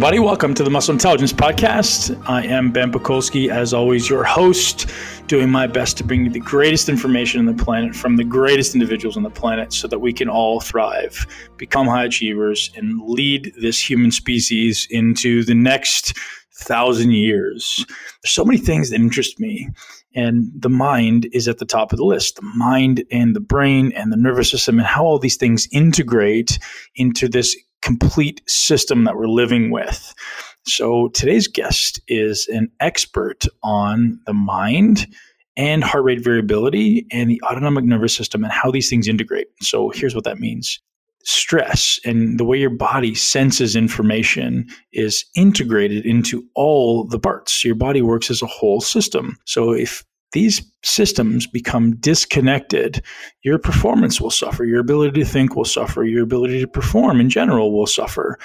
everybody. Welcome to the Muscle Intelligence Podcast. I am Ben Pakulski, as always, your host, doing my best to bring you the greatest information on the planet from the greatest individuals on the planet so that we can all thrive, become high achievers, and lead this human species into the next thousand years. There's so many things that interest me. And the mind is at the top of the list the mind and the brain and the nervous system, and how all these things integrate into this complete system that we're living with. So today's guest is an expert on the mind and heart rate variability and the autonomic nervous system and how these things integrate. So here's what that means. Stress and the way your body senses information is integrated into all the parts. Your body works as a whole system. So if these systems become disconnected, your performance will suffer, your ability to think will suffer, your ability to perform in general will suffer.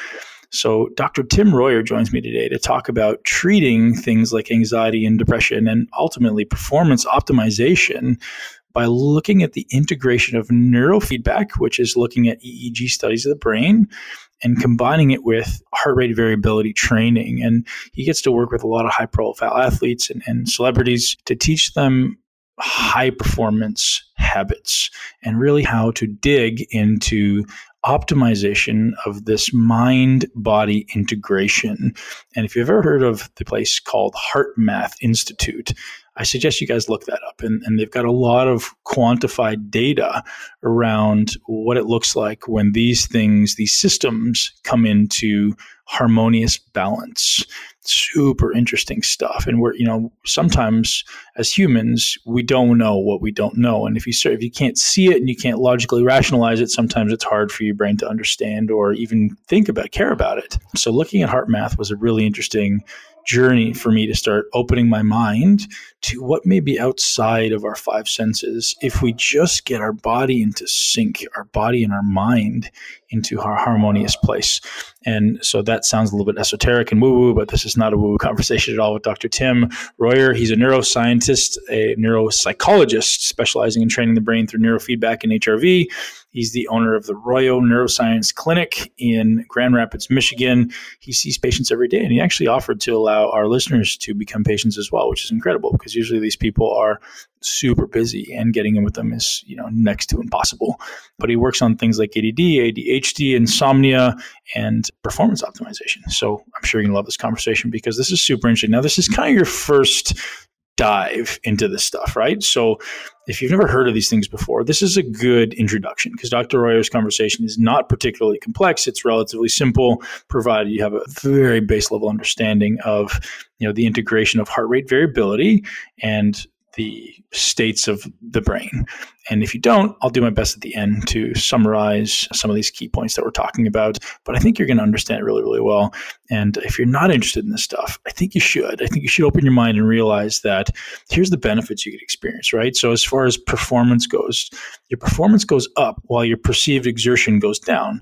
So, Dr. Tim Royer joins me today to talk about treating things like anxiety and depression and ultimately performance optimization by looking at the integration of neurofeedback, which is looking at EEG studies of the brain, and combining it with heart rate variability training. And he gets to work with a lot of high profile athletes and, and celebrities to teach them high performance habits and really how to dig into optimization of this mind body integration. And if you've ever heard of the place called HeartMath Institute, I suggest you guys look that up. And, and they've got a lot of quantified data around what it looks like when these things, these systems come into harmonious balance. Super interesting stuff. And we're, you know, sometimes as humans, we don't know what we don't know. And if you if you can't see it and you can't logically rationalize it, sometimes it's hard for your brain to understand or even think about, care about it. So looking at HeartMath was a really interesting journey for me to start opening my mind to what may be outside of our five senses if we just get our body into sync, our body and our mind into our harmonious place. And so that sounds a little bit esoteric and woo woo, but this is not a woo woo conversation at all with Dr. Tim Royer. He's a neuroscientist, a neuropsychologist specializing in training the brain through neurofeedback and HRV. He's the owner of the Royer Neuroscience Clinic in Grand Rapids, Michigan. He sees patients every day, and he actually offered to allow our listeners to become patients as well, which is incredible because usually these people are super busy and getting in with them is you know next to impossible but he works on things like add adhd insomnia and performance optimization so i'm sure you're going to love this conversation because this is super interesting now this is kind of your first dive into this stuff, right? So, if you've never heard of these things before, this is a good introduction because Dr. Royer's conversation is not particularly complex. It's relatively simple, provided you have a very base level understanding of you know the integration of heart rate variability and the states of the brain. And if you don't, I'll do my best at the end to summarize some of these key points that we're talking about. But I think you're going to understand it really, really well. And if you're not interested in this stuff, I think you should. I think you should open your mind and realize that here's the benefits you could experience, right? So, as far as performance goes, your performance goes up while your perceived exertion goes down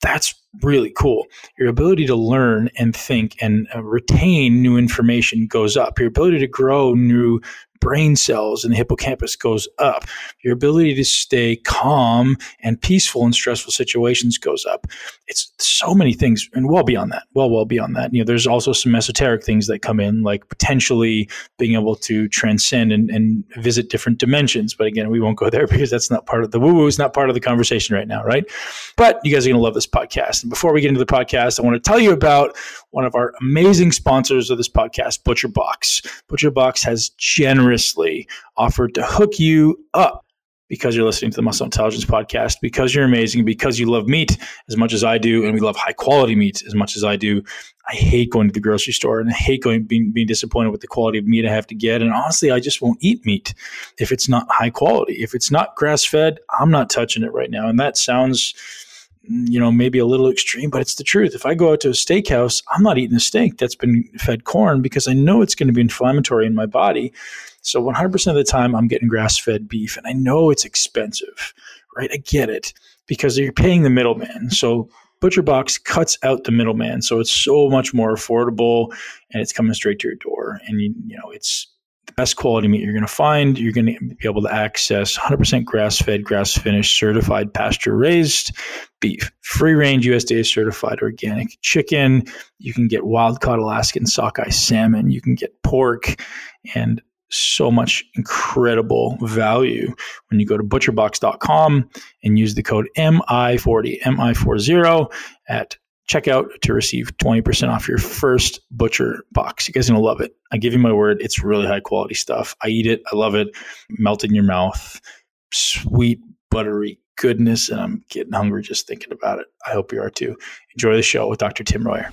that's really cool. Your ability to learn and think and uh, retain new information goes up. Your ability to grow new brain cells in the hippocampus goes up. Your ability to stay calm and peaceful in stressful situations goes up. It's so many things, and well beyond that. Well, well beyond that. You know, there's also some esoteric things that come in, like potentially being able to transcend and, and visit different dimensions. But again, we won't go there because that's not part of the woo woo. It's not part of the conversation right now, right? But you guys are going to love this podcast. And before we get into the podcast, I want to tell you about one of our amazing sponsors of this podcast, ButcherBox. ButcherBox has generously offered to hook you up because you're listening to the Muscle Intelligence podcast, because you're amazing, because you love meat as much as I do, and we love high quality meat as much as I do. I hate going to the grocery store and I hate going being, being disappointed with the quality of meat I have to get. And honestly, I just won't eat meat if it's not high quality. If it's not grass fed, I'm not touching it right now. And that sounds you know, maybe a little extreme, but it's the truth. If I go out to a steakhouse, I'm not eating a steak that's been fed corn because I know it's going to be inflammatory in my body. So 100% of the time, I'm getting grass fed beef, and I know it's expensive, right? I get it because you're paying the middleman. So ButcherBox cuts out the middleman, so it's so much more affordable, and it's coming straight to your door. And you, you know, it's best quality meat you're going to find. You're going to be able to access 100% grass fed, grass finished, certified pasture raised beef, free range USDA certified organic chicken. You can get wild caught Alaskan sockeye salmon. You can get pork and so much incredible value when you go to butcherbox.com and use the code MI40, MI40 at checkout to receive 20% off your first butcher box. You guys are going to love it. I give you my word. It's really high quality stuff. I eat it. I love it. Melt in your mouth. Sweet, buttery goodness. And I'm getting hungry just thinking about it. I hope you are too. Enjoy the show with Dr. Tim Royer.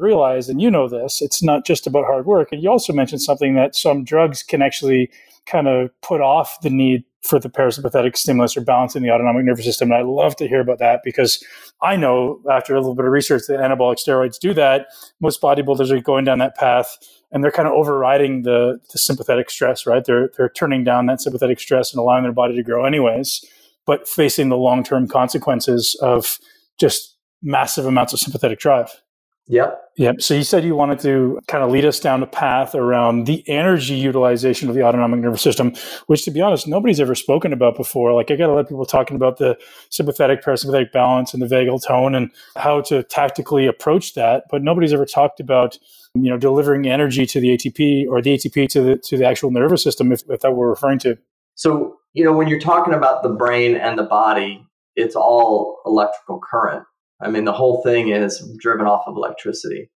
Realize, and you know this, it's not just about hard work. And you also mentioned something that some drugs can actually kind of put off the need for the parasympathetic stimulus or balancing the autonomic nervous system. And I love to hear about that because I know after a little bit of research that anabolic steroids do that. Most bodybuilders are going down that path and they're kind of overriding the, the sympathetic stress, right? They're, they're turning down that sympathetic stress and allowing their body to grow anyways, but facing the long term consequences of just massive amounts of sympathetic drive. Yep. Yep. So you said you wanted to kind of lead us down a path around the energy utilization of the autonomic nervous system, which to be honest, nobody's ever spoken about before. Like I got a lot of people talking about the sympathetic parasympathetic balance and the vagal tone and how to tactically approach that, but nobody's ever talked about you know delivering energy to the ATP or the ATP to the to the actual nervous system if, if that we're referring to. So, you know, when you're talking about the brain and the body, it's all electrical current I mean, the whole thing is driven off of electricity.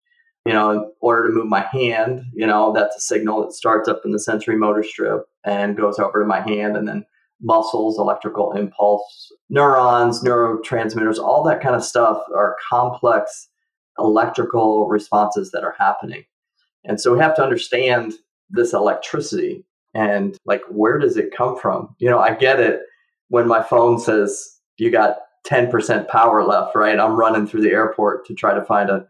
You know, in order to move my hand, you know, that's a signal that starts up in the sensorimotor strip and goes over to my hand and then muscles, electrical impulse, neurons, neurotransmitters, all that kind of stuff are complex electrical responses that are happening. And so we have to understand this electricity and like where does it come from? You know, I get it when my phone says you got 10% power left, right? I'm running through the airport to try to find a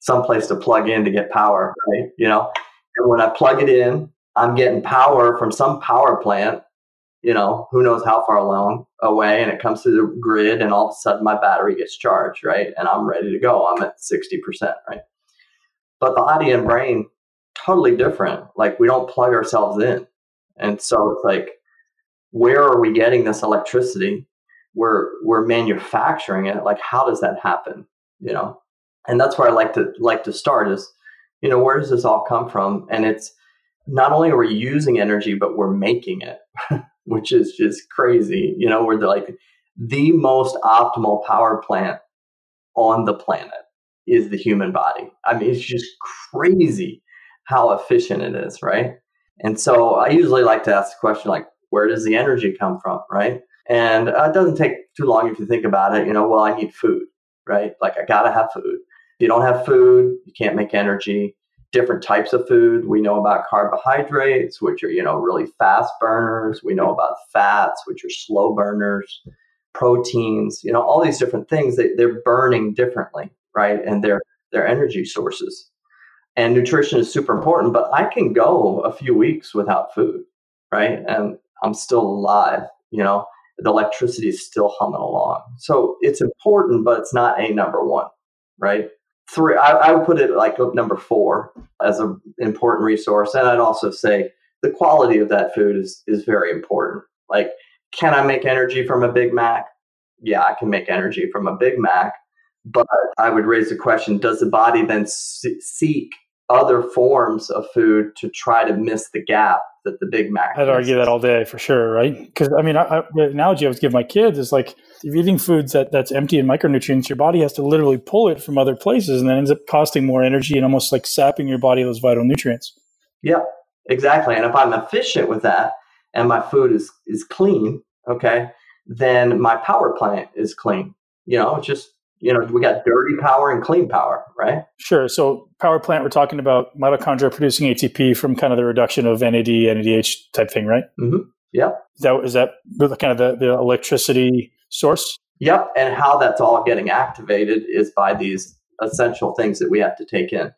someplace to plug in to get power, right? You know, and when I plug it in, I'm getting power from some power plant, you know, who knows how far along away, and it comes to the grid, and all of a sudden my battery gets charged, right? And I'm ready to go. I'm at 60%, right? But body and brain, totally different. Like we don't plug ourselves in. And so it's like, where are we getting this electricity? We're we're manufacturing it like how does that happen you know? And that's where i like to like to start is you know where does this all come from? And it's not only are we using energy but we're making it which is just crazy you know we're like the most optimal power plant on the planet is the human body. I mean it's just crazy how efficient it is right? And so i usually like to ask the question like where does the energy come from right and uh, it doesn't take too long if you think about it. You know, well, I need food, right? Like I gotta have food. If you don't have food, you can't make energy. Different types of food. We know about carbohydrates, which are, you know, really fast burners. We know about fats, which are slow burners, proteins, you know, all these different things they, they're burning differently, right? And they're they're energy sources. And nutrition is super important, but I can go a few weeks without food, right? And I'm still alive, you know the electricity is still humming along. So it's important, but it's not a number one, right? Three, I, I would put it like number four as an important resource. And I'd also say the quality of that food is, is very important. Like, can I make energy from a Big Mac? Yeah, I can make energy from a Big Mac. But I would raise the question does the body then seek other forms of food to try to miss the gap that the Big Mac. I'd argue that all day for sure, right? Because I mean, I, I, the analogy I was giving my kids is like if you're eating foods that that's empty in micronutrients, your body has to literally pull it from other places, and then ends up costing more energy and almost like sapping your body of those vital nutrients. Yeah, exactly. And if I'm efficient with that, and my food is is clean, okay, then my power plant is clean. You know, it's just you know, we got dirty power and clean power, right? Sure. So power plant, we're talking about mitochondria producing ATP from kind of the reduction of NAD, NADH type thing, right? Mm-hmm. Yeah. Is that, is that kind of the, the electricity source? Yep. And how that's all getting activated is by these essential things that we have to take in.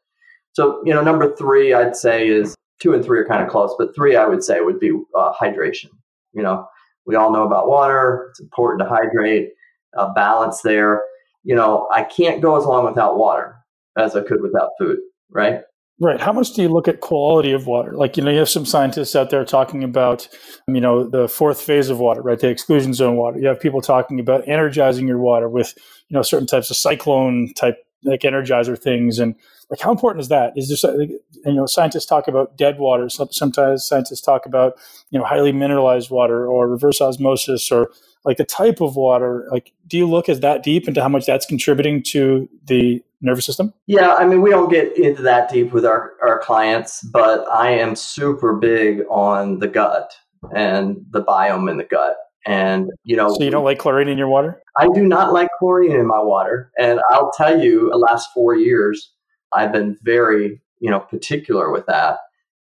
So, you know, number three, I'd say is two and three are kind of close, but three, I would say, would be uh, hydration. You know, we all know about water. It's important to hydrate, uh, balance there you know, I can't go as long without water as I could without food, right? Right. How much do you look at quality of water? Like, you know, you have some scientists out there talking about, um, you know, the fourth phase of water, right? The exclusion zone water. You have people talking about energizing your water with, you know, certain types of cyclone type, like energizer things. And like, how important is that? Is there, uh, you know, scientists talk about dead water. Sometimes scientists talk about, you know, highly mineralized water or reverse osmosis or like the type of water. Like, do you look as that deep into how much that's contributing to the nervous system? Yeah, I mean, we don't get into that deep with our, our clients, but I am super big on the gut and the biome in the gut. And, you know, so you don't like chlorine in your water? I do not like chlorine in my water. And I'll tell you, the last four years, I've been very, you know, particular with that.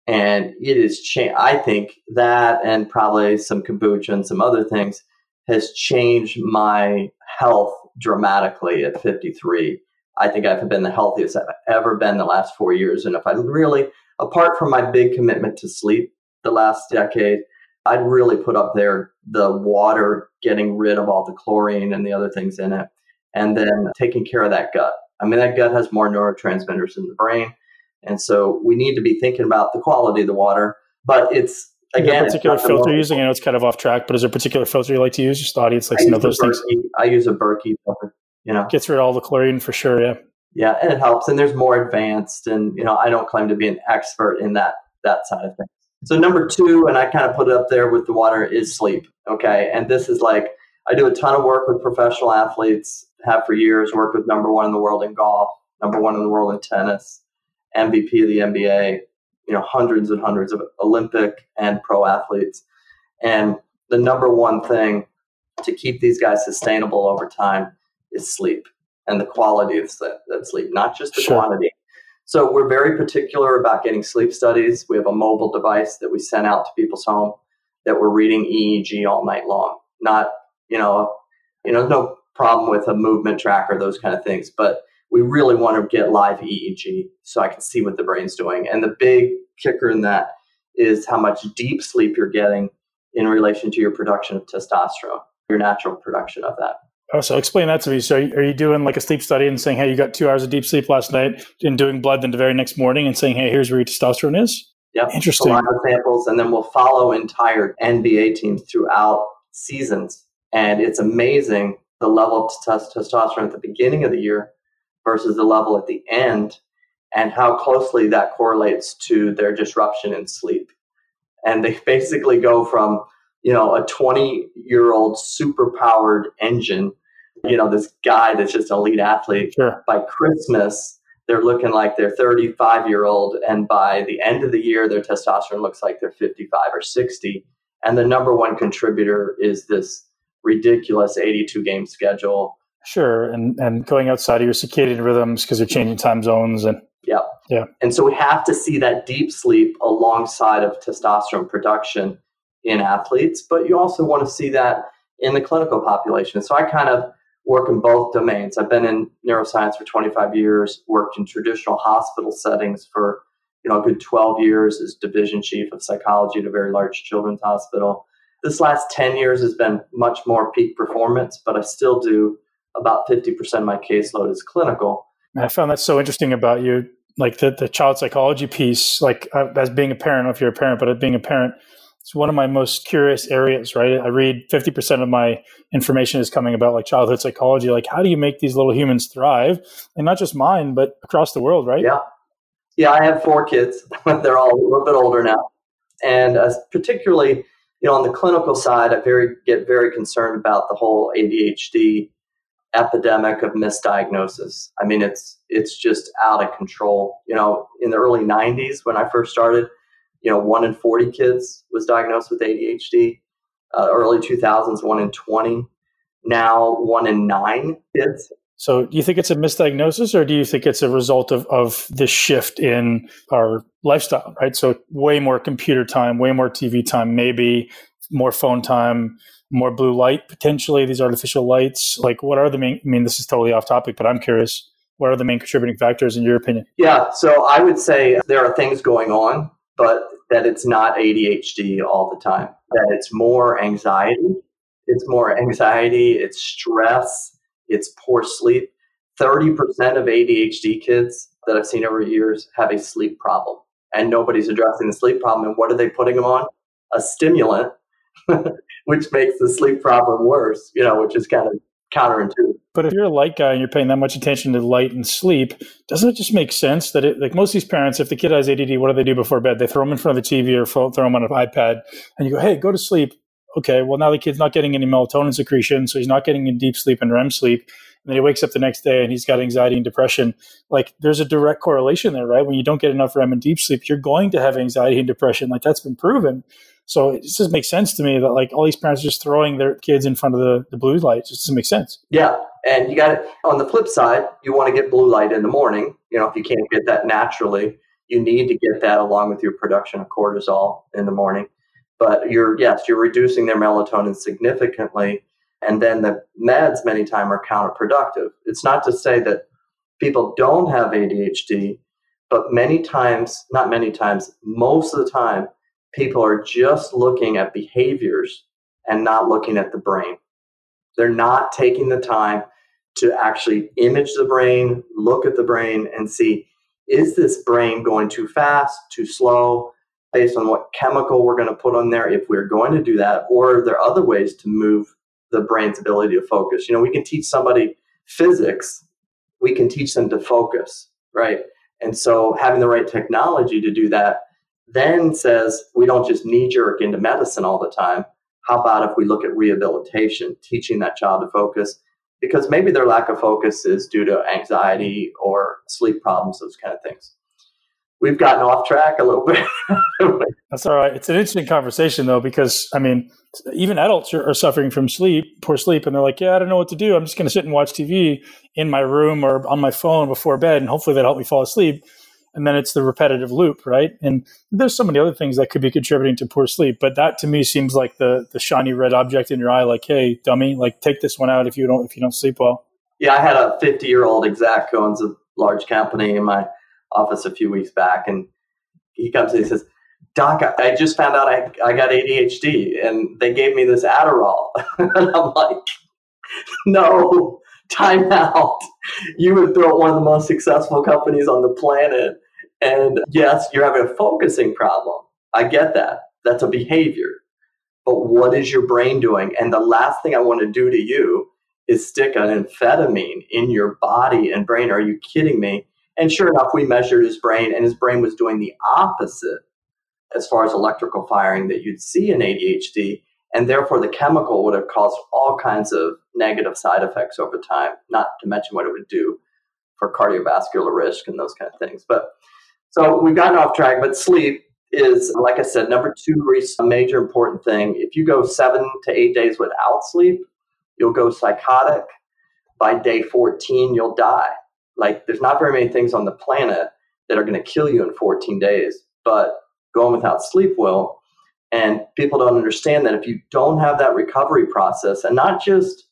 And it is, cha- I think that and probably some kombucha and some other things has changed my health dramatically at 53 I think I've been the healthiest I've ever been the last four years. And if I really, apart from my big commitment to sleep the last decade, I'd really put up there the water, getting rid of all the chlorine and the other things in it, and then taking care of that gut. I mean, that gut has more neurotransmitters in the brain. And so we need to be thinking about the quality of the water. But it's again, a particular filter using. I know it's kind of off track, but is there a particular filter you like to use? Just the audience likes to know those things. I use a Berkey filter you know gets rid of all the chlorine for sure yeah yeah and it helps and there's more advanced and you know i don't claim to be an expert in that that side of things so number two and i kind of put it up there with the water is sleep okay and this is like i do a ton of work with professional athletes have for years worked with number one in the world in golf number one in the world in tennis mvp of the nba you know hundreds and hundreds of olympic and pro athletes and the number one thing to keep these guys sustainable over time is sleep and the quality of that sleep, not just the sure. quantity. So we're very particular about getting sleep studies. We have a mobile device that we send out to people's home that we're reading EEG all night long. Not, you know, you know, no problem with a movement tracker, those kind of things, but we really want to get live EEG so I can see what the brain's doing. And the big kicker in that is how much deep sleep you're getting in relation to your production of testosterone, your natural production of that. Oh, so explain that to me. So, are you doing like a sleep study and saying, "Hey, you got two hours of deep sleep last night," and doing blood then the very next morning and saying, "Hey, here's where your testosterone is"? Yep. Interesting. A lot of samples, and then we'll follow entire NBA teams throughout seasons, and it's amazing the level of testosterone at the beginning of the year versus the level at the end, and how closely that correlates to their disruption in sleep. And they basically go from you know a 20 year old super powered engine you know, this guy that's just an elite athlete. Sure. By Christmas, they're looking like they're 35 year old. And by the end of the year, their testosterone looks like they're 55 or 60. And the number one contributor is this ridiculous 82 game schedule. Sure. And, and going outside of your circadian rhythms because you're changing time zones and yeah. Yeah. And so we have to see that deep sleep alongside of testosterone production in athletes, but you also want to see that in the clinical population. So I kind of work in both domains. I've been in neuroscience for 25 years, worked in traditional hospital settings for you know a good 12 years as division chief of psychology at a very large children's hospital. This last 10 years has been much more peak performance, but I still do about 50% of my caseload is clinical. I found that so interesting about you, like the, the child psychology piece, like uh, as being a parent, if you're a parent, but as being a parent, it's one of my most curious areas, right? I read 50% of my information is coming about like childhood psychology. Like, how do you make these little humans thrive? And not just mine, but across the world, right? Yeah. Yeah, I have four kids. They're all a little bit older now. And uh, particularly, you know, on the clinical side, I very get very concerned about the whole ADHD epidemic of misdiagnosis. I mean, it's it's just out of control. You know, in the early 90s when I first started, you know, one in 40 kids was diagnosed with ADHD. Uh, early 2000s, one in 20. Now, one in nine kids. So, do you think it's a misdiagnosis, or do you think it's a result of of this shift in our lifestyle? Right. So, way more computer time, way more TV time, maybe more phone time, more blue light potentially. These artificial lights. Like, what are the main? I mean, this is totally off topic, but I'm curious. What are the main contributing factors in your opinion? Yeah, so I would say there are things going on but that it's not ADHD all the time, that it's more anxiety. It's more anxiety, it's stress, it's poor sleep. 30% of ADHD kids, that I've seen over years have a sleep problem, and nobody's addressing the sleep problem. And what are they putting them on? A stimulant, which makes the sleep problem worse. You know, which is kind of counterintuitive. But if you're a light guy and you're paying that much attention to light and sleep, doesn't it just make sense that it, like most of these parents, if the kid has ADD, what do they do before bed? They throw them in front of the TV or throw them on an iPad, and you go, "Hey, go to sleep." Okay, well now the kid's not getting any melatonin secretion, so he's not getting in deep sleep and REM sleep. And then he wakes up the next day and he's got anxiety and depression. Like there's a direct correlation there, right? When you don't get enough REM and deep sleep, you're going to have anxiety and depression. Like that's been proven. So it just makes sense to me that like all these parents are just throwing their kids in front of the, the blue light. It just doesn't make sense. Yeah. And you got it on the flip side, you want to get blue light in the morning. You know, if you can't get that naturally, you need to get that along with your production of cortisol in the morning. But you're yes, you're reducing their melatonin significantly. And then the meds many times are counterproductive. It's not to say that people don't have ADHD, but many times, not many times, most of the time, people are just looking at behaviors and not looking at the brain. They're not taking the time to actually image the brain, look at the brain, and see is this brain going too fast, too slow, based on what chemical we're going to put on there if we're going to do that, or are there other ways to move the brain's ability to focus? You know, we can teach somebody physics, we can teach them to focus, right? And so having the right technology to do that then says we don't just knee jerk into medicine all the time. How about if we look at rehabilitation, teaching that child to focus? Because maybe their lack of focus is due to anxiety or sleep problems, those kind of things. We've gotten off track a little bit. That's all right. It's an interesting conversation, though, because I mean, even adults are, are suffering from sleep, poor sleep, and they're like, "Yeah, I don't know what to do. I'm just going to sit and watch TV in my room or on my phone before bed, and hopefully that'll help me fall asleep." And then it's the repetitive loop, right? And there's so many other things that could be contributing to poor sleep, but that to me seems like the the shiny red object in your eye, like, hey, dummy, like take this one out if you don't if you don't sleep well. Yeah, I had a 50 year old exec who owns a large company in my office a few weeks back, and he comes and he says, Doc, I just found out I, I got ADHD, and they gave me this Adderall, and I'm like, no, time out. You would built one of the most successful companies on the planet. And yes, you're having a focusing problem. I get that. That's a behavior. But what is your brain doing? And the last thing I want to do to you is stick an amphetamine in your body and brain. Are you kidding me? And sure enough, we measured his brain, and his brain was doing the opposite as far as electrical firing that you'd see in ADHD and therefore the chemical would have caused all kinds of negative side effects over time not to mention what it would do for cardiovascular risk and those kind of things. But so we've gotten off track but sleep is like i said number two a major important thing. If you go seven to eight days without sleep you'll go psychotic. By day 14 you'll die. Like there's not very many things on the planet that are going to kill you in 14 days but going without sleep will. And people don't understand that if you don't have that recovery process, and not just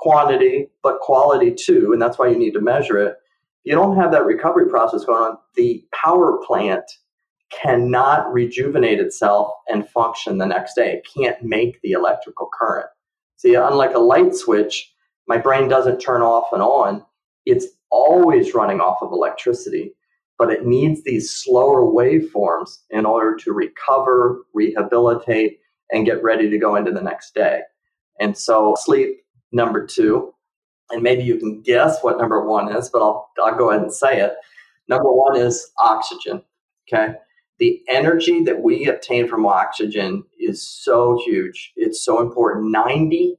quantity, but quality too, and that's why you need to measure it, you don't have that recovery process going on, the power plant cannot rejuvenate itself and function the next day. It can't make the electrical current. See, unlike a light switch, my brain doesn't turn off and on. It's always running off of electricity but it needs these slower waveforms in order to recover, rehabilitate, and get ready to go into the next day. And so, sleep number two, and maybe you can guess what number one is, but I'll, I'll go ahead and say it. Number one is oxygen. Okay. The energy that we obtain from oxygen is so huge. It's so important. 90,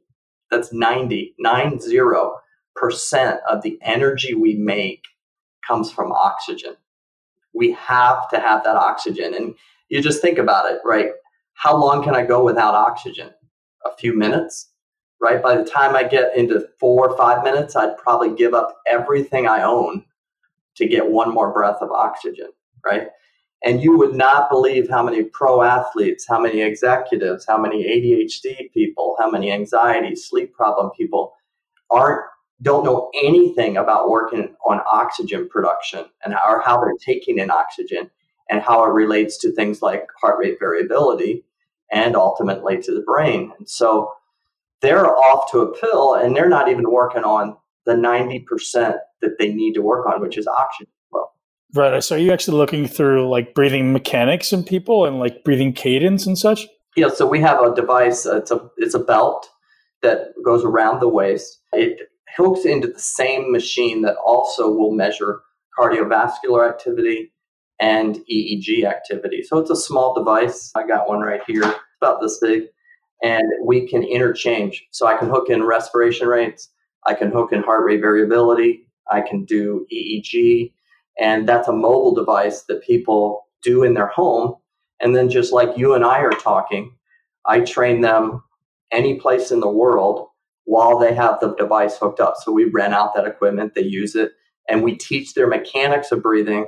that's 90, 90% of the energy we make comes from oxygen we have to have that oxygen. And you just think about it, right? How long can I go without oxygen? A few minutes, right? By the time I get into four or five minutes, I'd probably give up everything I own to get one more breath of oxygen, right? And you would not believe how many pro athletes, how many executives, how many ADHD people, how many anxiety, sleep problem people aren't don't know anything about working on oxygen production and how, or how they're taking in oxygen and how it relates to things like heart rate variability and ultimately to the brain. And so they're off to a pill and they're not even working on the 90% that they need to work on, which is oxygen flow. Right. So are you actually looking through like breathing mechanics in people and like breathing cadence and such? Yeah. So we have a device. Uh, it's a it's a belt that goes around the waist. It hooks into the same machine that also will measure cardiovascular activity and EEG activity. So it's a small device. I got one right here, about this big, and we can interchange. So I can hook in respiration rates, I can hook in heart rate variability, I can do EEG, and that's a mobile device that people do in their home. And then just like you and I are talking, I train them any place in the world while they have the device hooked up. So we rent out that equipment, they use it, and we teach their mechanics of breathing.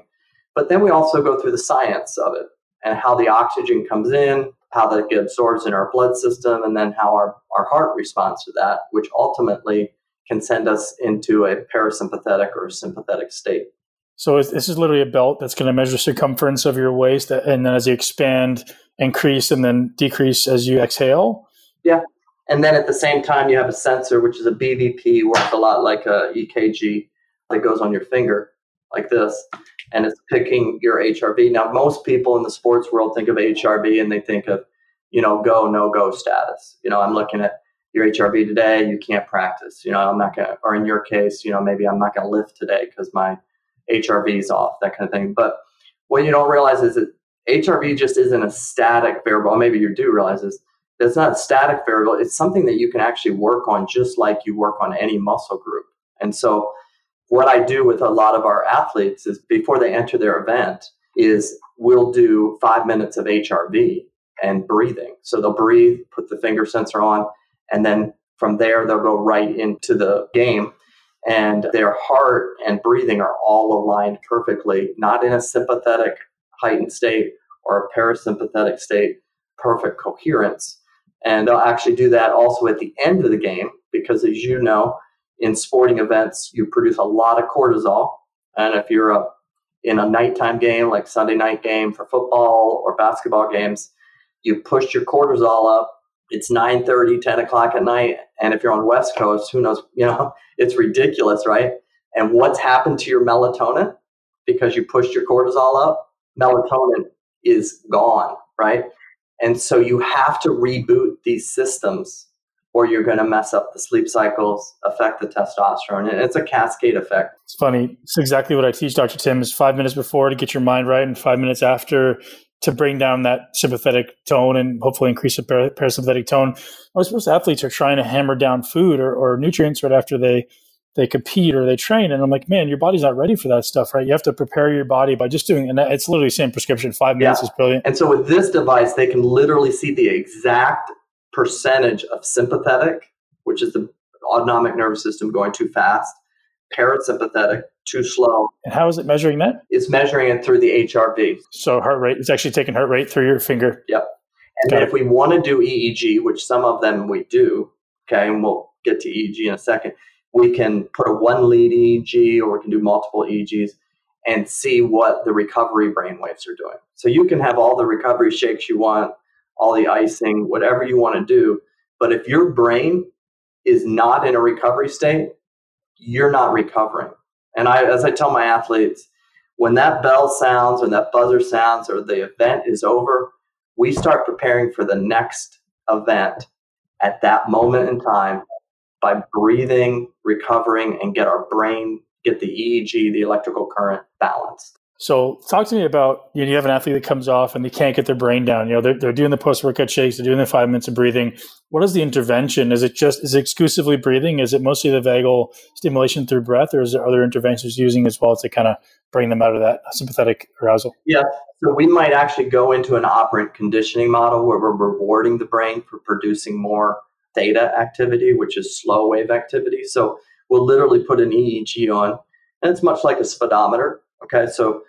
But then we also go through the science of it and how the oxygen comes in, how that gets absorbs in our blood system, and then how our, our heart responds to that, which ultimately can send us into a parasympathetic or sympathetic state. So this is literally a belt that's going to measure circumference of your waist, and then as you expand, increase, and then decrease as you exhale. Yeah, and then at the same time, you have a sensor, which is a BVP, works a lot like a EKG that goes on your finger, like this, and it's picking your HRV. Now, most people in the sports world think of HRV and they think of, you know, go no go status. You know, I'm looking at your HRV today, you can't practice. You know, I'm not gonna, or in your case, you know, maybe I'm not gonna lift today because my HRV is off, that kind of thing. But what you don't realize is that HRV just isn't a static variable. Maybe you do realize this. It's not a static variable. It's something that you can actually work on just like you work on any muscle group. And so what I do with a lot of our athletes is before they enter their event is we'll do five minutes of HRV and breathing. So they'll breathe, put the finger sensor on, and then from there they'll go right into the game. And their heart and breathing are all aligned perfectly, not in a sympathetic heightened state or a parasympathetic state, perfect coherence. And they'll actually do that also at the end of the game because, as you know, in sporting events, you produce a lot of cortisol. And if you're a, in a nighttime game, like Sunday night game for football or basketball games, you push your cortisol up. It's 9 30, 10 o'clock at night. And if you're on West Coast, who knows, you know, it's ridiculous, right? And what's happened to your melatonin because you pushed your cortisol up? Melatonin is gone, right? And so you have to reboot these systems or you're going to mess up the sleep cycles, affect the testosterone. And it's a cascade effect. It's funny. It's exactly what I teach Dr. Tim is five minutes before to get your mind right and five minutes after to bring down that sympathetic tone and hopefully increase the parasympathetic tone. Most, most athletes are trying to hammer down food or, or nutrients right after they they compete or they train. And I'm like, man, your body's not ready for that stuff, right? You have to prepare your body by just doing, and it's literally the same prescription. Five minutes yeah. is brilliant. And so with this device, they can literally see the exact percentage of sympathetic, which is the autonomic nervous system going too fast, parasympathetic, too slow. And how is it measuring that? It's measuring it through the HRV. So heart rate, it's actually taking heart rate through your finger. Yep. And Got then it. if we want to do EEG, which some of them we do, okay, and we'll get to EEG in a second, we can put a one lead EEG or we can do multiple EEGs and see what the recovery brain waves are doing. So you can have all the recovery shakes you want, all the icing, whatever you want to do. But if your brain is not in a recovery state, you're not recovering. And I, as I tell my athletes, when that bell sounds or that buzzer sounds or the event is over, we start preparing for the next event at that moment in time by breathing, recovering, and get our brain, get the EEG, the electrical current balanced. So talk to me about you, know, you have an athlete that comes off and they can't get their brain down. You know, they're, they're doing the post workout shakes, they're doing the five minutes of breathing. What is the intervention? Is it just is it exclusively breathing? Is it mostly the vagal stimulation through breath, or is there other interventions using as well to kind of bring them out of that sympathetic arousal? Yeah. So we might actually go into an operant conditioning model where we're rewarding the brain for producing more theta activity, which is slow wave activity. So we'll literally put an EEG on, and it's much like a speedometer. Okay, so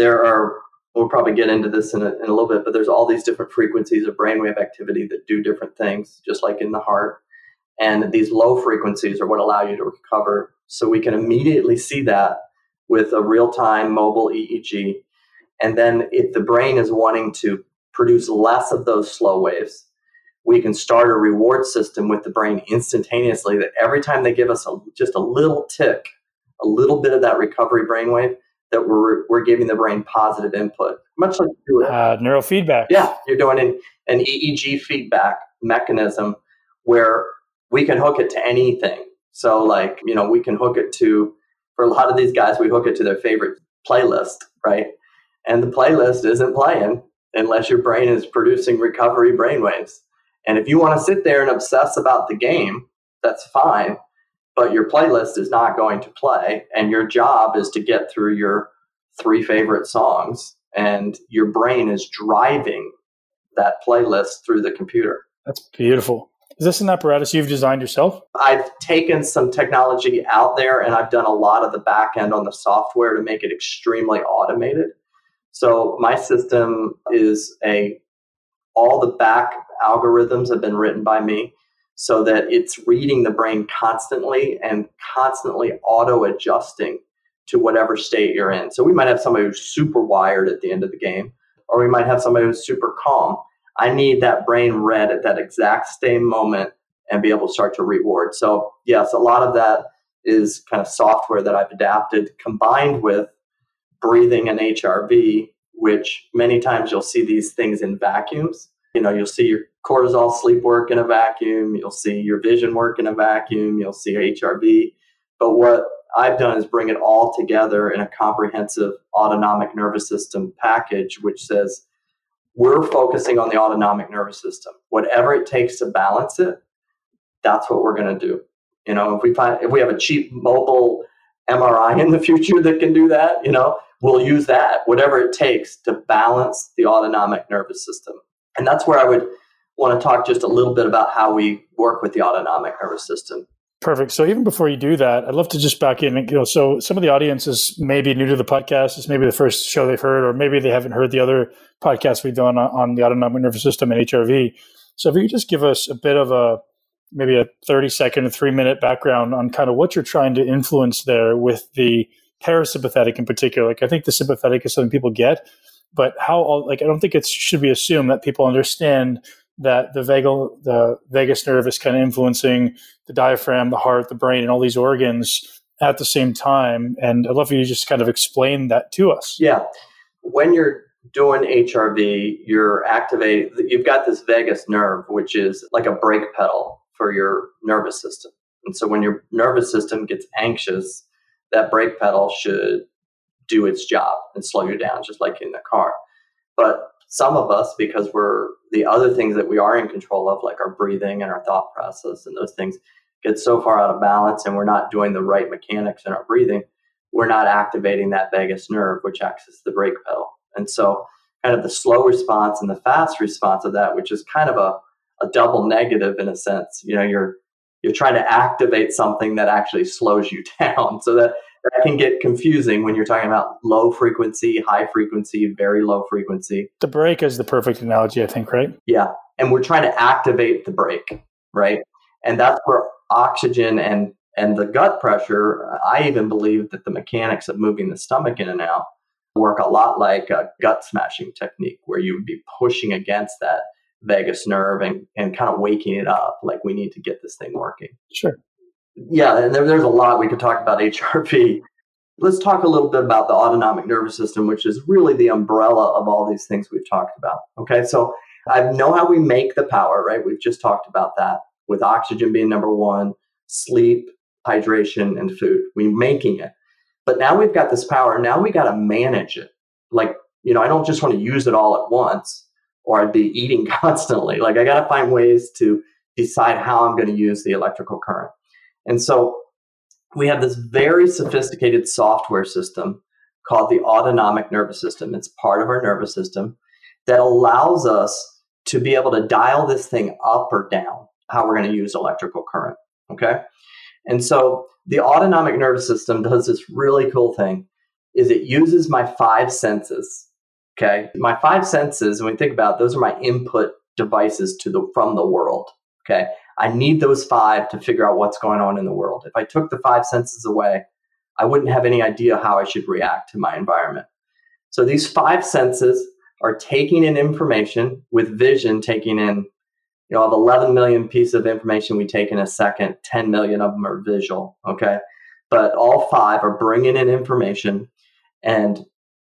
there are we'll probably get into this in a, in a little bit but there's all these different frequencies of brainwave activity that do different things just like in the heart. And these low frequencies are what allow you to recover. So we can immediately see that with a real-time mobile eeg and then if the brain is wanting to produce less of those slow waves we can start a reward system with the brain instantaneously that every time they give us a, just a little tick a little bit of that recovery brainwave that we're, we're giving the brain positive input, much like you uh, neurofeedback. Yeah, you're doing an, an EEG feedback mechanism where we can hook it to anything. So, like, you know, we can hook it to, for a lot of these guys, we hook it to their favorite playlist, right? And the playlist isn't playing unless your brain is producing recovery brainwaves. And if you want to sit there and obsess about the game, that's fine but your playlist is not going to play and your job is to get through your three favorite songs and your brain is driving that playlist through the computer. That's beautiful. Is this an apparatus you've designed yourself? I've taken some technology out there and i've done a lot of the back end on the software to make it extremely automated. So my system is a all the back algorithms have been written by me so that it's reading the brain constantly and constantly auto adjusting to whatever state you're in. So we might have somebody who's super wired at the end of the game, or we might have somebody who's super calm. I need that brain read at that exact same moment and be able to start to reward. So, yes, a lot of that is kind of software that I've adapted combined with breathing and HRV, which many times you'll see these things in vacuums. You know, you'll see your cortisol sleep work in a vacuum. You'll see your vision work in a vacuum. You'll see HRV. But what I've done is bring it all together in a comprehensive autonomic nervous system package, which says we're focusing on the autonomic nervous system. Whatever it takes to balance it, that's what we're going to do. You know, if we find if we have a cheap mobile MRI in the future that can do that, you know, we'll use that. Whatever it takes to balance the autonomic nervous system. And that's where I would want to talk just a little bit about how we work with the autonomic nervous system. Perfect. So even before you do that, I'd love to just back in. You know, so some of the audience is maybe new to the podcast. It's maybe the first show they've heard, or maybe they haven't heard the other podcasts we've done on the autonomic nervous system and HRV. So if you could just give us a bit of a maybe a 30 second or three minute background on kind of what you're trying to influence there with the parasympathetic in particular. Like I think the sympathetic is something people get, but how like I don't think it should be assumed that people understand that the vagal the vagus nerve is kind of influencing the diaphragm, the heart, the brain, and all these organs at the same time. And I'd love for you to just kind of explain that to us. Yeah, when you're doing HRV, you're activating. You've got this vagus nerve, which is like a brake pedal for your nervous system. And so when your nervous system gets anxious, that brake pedal should do its job and slow you down, just like in the car. But some of us, because we're the other things that we are in control of, like our breathing and our thought process and those things, get so far out of balance and we're not doing the right mechanics in our breathing, we're not activating that vagus nerve, which acts as the brake pedal. And so, kind of the slow response and the fast response of that, which is kind of a, a double negative in a sense. You know, you're you're trying to activate something that actually slows you down. So that that can get confusing when you're talking about low frequency, high frequency, very low frequency. The brake is the perfect analogy, I think, right? Yeah. And we're trying to activate the brake, right? And that's where oxygen and and the gut pressure, I even believe that the mechanics of moving the stomach in and out work a lot like a gut smashing technique where you would be pushing against that vagus nerve and, and kind of waking it up like we need to get this thing working. Sure yeah, and there, there's a lot we could talk about HRV. Let's talk a little bit about the autonomic nervous system, which is really the umbrella of all these things we've talked about. Okay, so I know how we make the power, right? We've just talked about that with oxygen being number one, sleep, hydration, and food. We're making it. But now we've got this power. Now we got to manage it. Like, you know, I don't just want to use it all at once or I'd be eating constantly. Like, I got to find ways to decide how I'm going to use the electrical current. And so we have this very sophisticated software system called the autonomic nervous system. It's part of our nervous system that allows us to be able to dial this thing up or down, how we're going to use electrical current. Okay. And so the autonomic nervous system does this really cool thing is it uses my five senses. Okay. My five senses, when we think about it, those are my input devices to the from the world. Okay. I need those five to figure out what's going on in the world. If I took the five senses away, I wouldn't have any idea how I should react to my environment. So these five senses are taking in information with vision taking in you know of 11 million pieces of information we take in a second 10 million of them are visual okay but all five are bringing in information And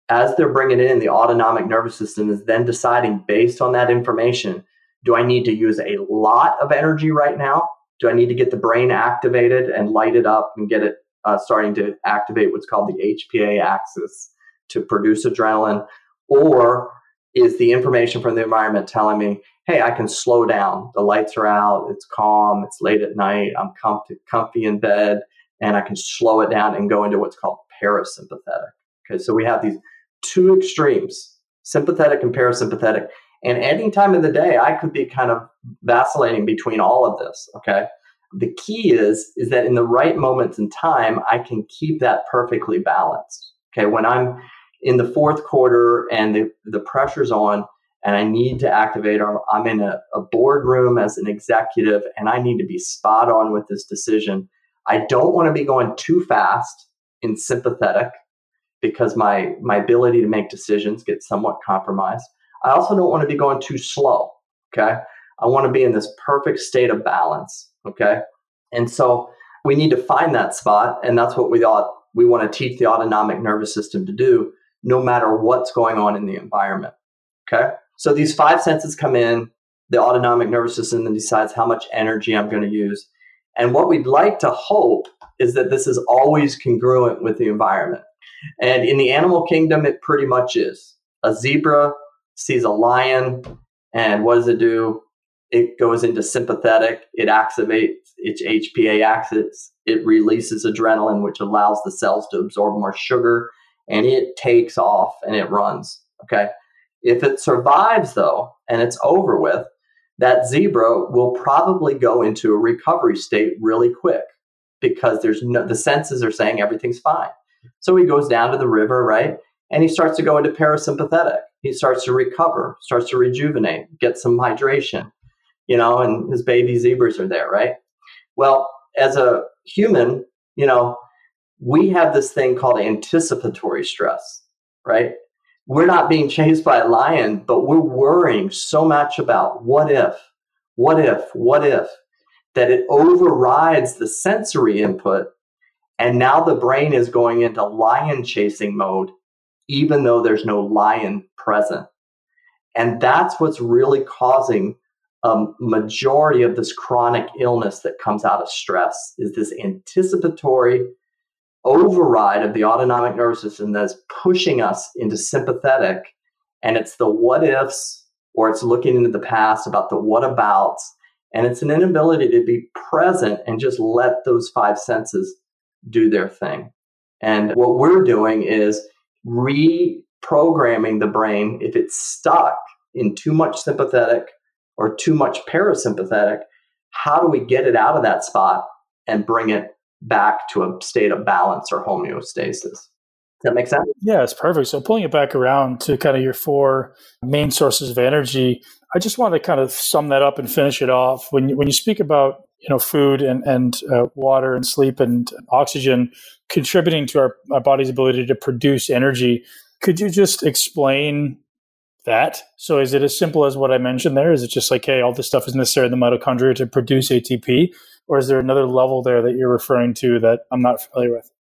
as they're bringing in, the autonomic nervous system is then deciding based on that information do I need to use a lot of energy right now? Do I need to get the brain activated and light it up and get it uh, starting to activate what's called the HPA axis to produce adrenaline? Or is the information from the environment telling me, hey, I can slow down. The lights are out, it's calm, it's late at night, I'm comfy, comfy in bed, and I can slow it down and go into what's called parasympathetic. Okay, so we have these two extremes, sympathetic and parasympathetic. And any time of the day, I could be kind of vacillating between all of this. Okay. The key is, is that in the right moments in time, I can keep that perfectly balanced. Okay. When I'm in the fourth quarter and the, the pressure's on and I need to activate, or I'm in a, a boardroom as an executive and I need to be spot on with this decision. I don't want to be going too fast in sympathetic because my my ability to make decisions gets somewhat compromised. I also don't want to be going too slow. Okay. I want to be in this perfect state of balance. Okay. And so we need to find that spot. And that's what we thought we want to teach the autonomic nervous system to do, no matter what's going on in the environment. Okay. So these five senses come in, the autonomic nervous system then decides how much energy I'm going to use. And what we'd like to hope is that this is always congruent with the environment. And in the animal kingdom, it pretty much is. A zebra sees a lion, and what does it do? It goes into sympathetic, it activates its HPA axis, it releases adrenaline, which allows the cells to absorb more sugar, and it takes off and it runs. Okay. If it survives, though, and it's over with, that zebra will probably go into a recovery state really quick because there's no, the senses are saying everything's fine. So he goes down to the river, right? And he starts to go into parasympathetic. He starts to recover, starts to rejuvenate, get some hydration, you know, and his baby zebras are there, right? Well, as a human, you know, we have this thing called anticipatory stress, right? We're not being chased by a lion, but we're worrying so much about what if, what if, what if, that it overrides the sensory input and now the brain is going into lion chasing mode, even though there's no lion present. And that's what's really causing a majority of this chronic illness that comes out of stress is this anticipatory override of the autonomic nervous system that's pushing us into sympathetic. And it's the what ifs, or it's looking into the past about the what abouts. And it's an inability to be present and just let those five senses do their thing. And what we're doing is reprogramming the brain if it's stuck in too much sympathetic or too much parasympathetic. How do we get it out of that spot and bring it back to a state of balance or homeostasis? Does that make sense? Yeah, it's perfect. So pulling it back around to kind of your four main sources of energy, I just want to kind of sum that up and finish it off. When when you speak about you know food and and uh, water and sleep and oxygen contributing to our, our body's ability to produce energy, could you just explain that? So is it as simple as what I mentioned there? Is it just like hey, all this stuff is necessary in the mitochondria to produce ATP, or is there another level there that you're referring to that I'm not familiar with?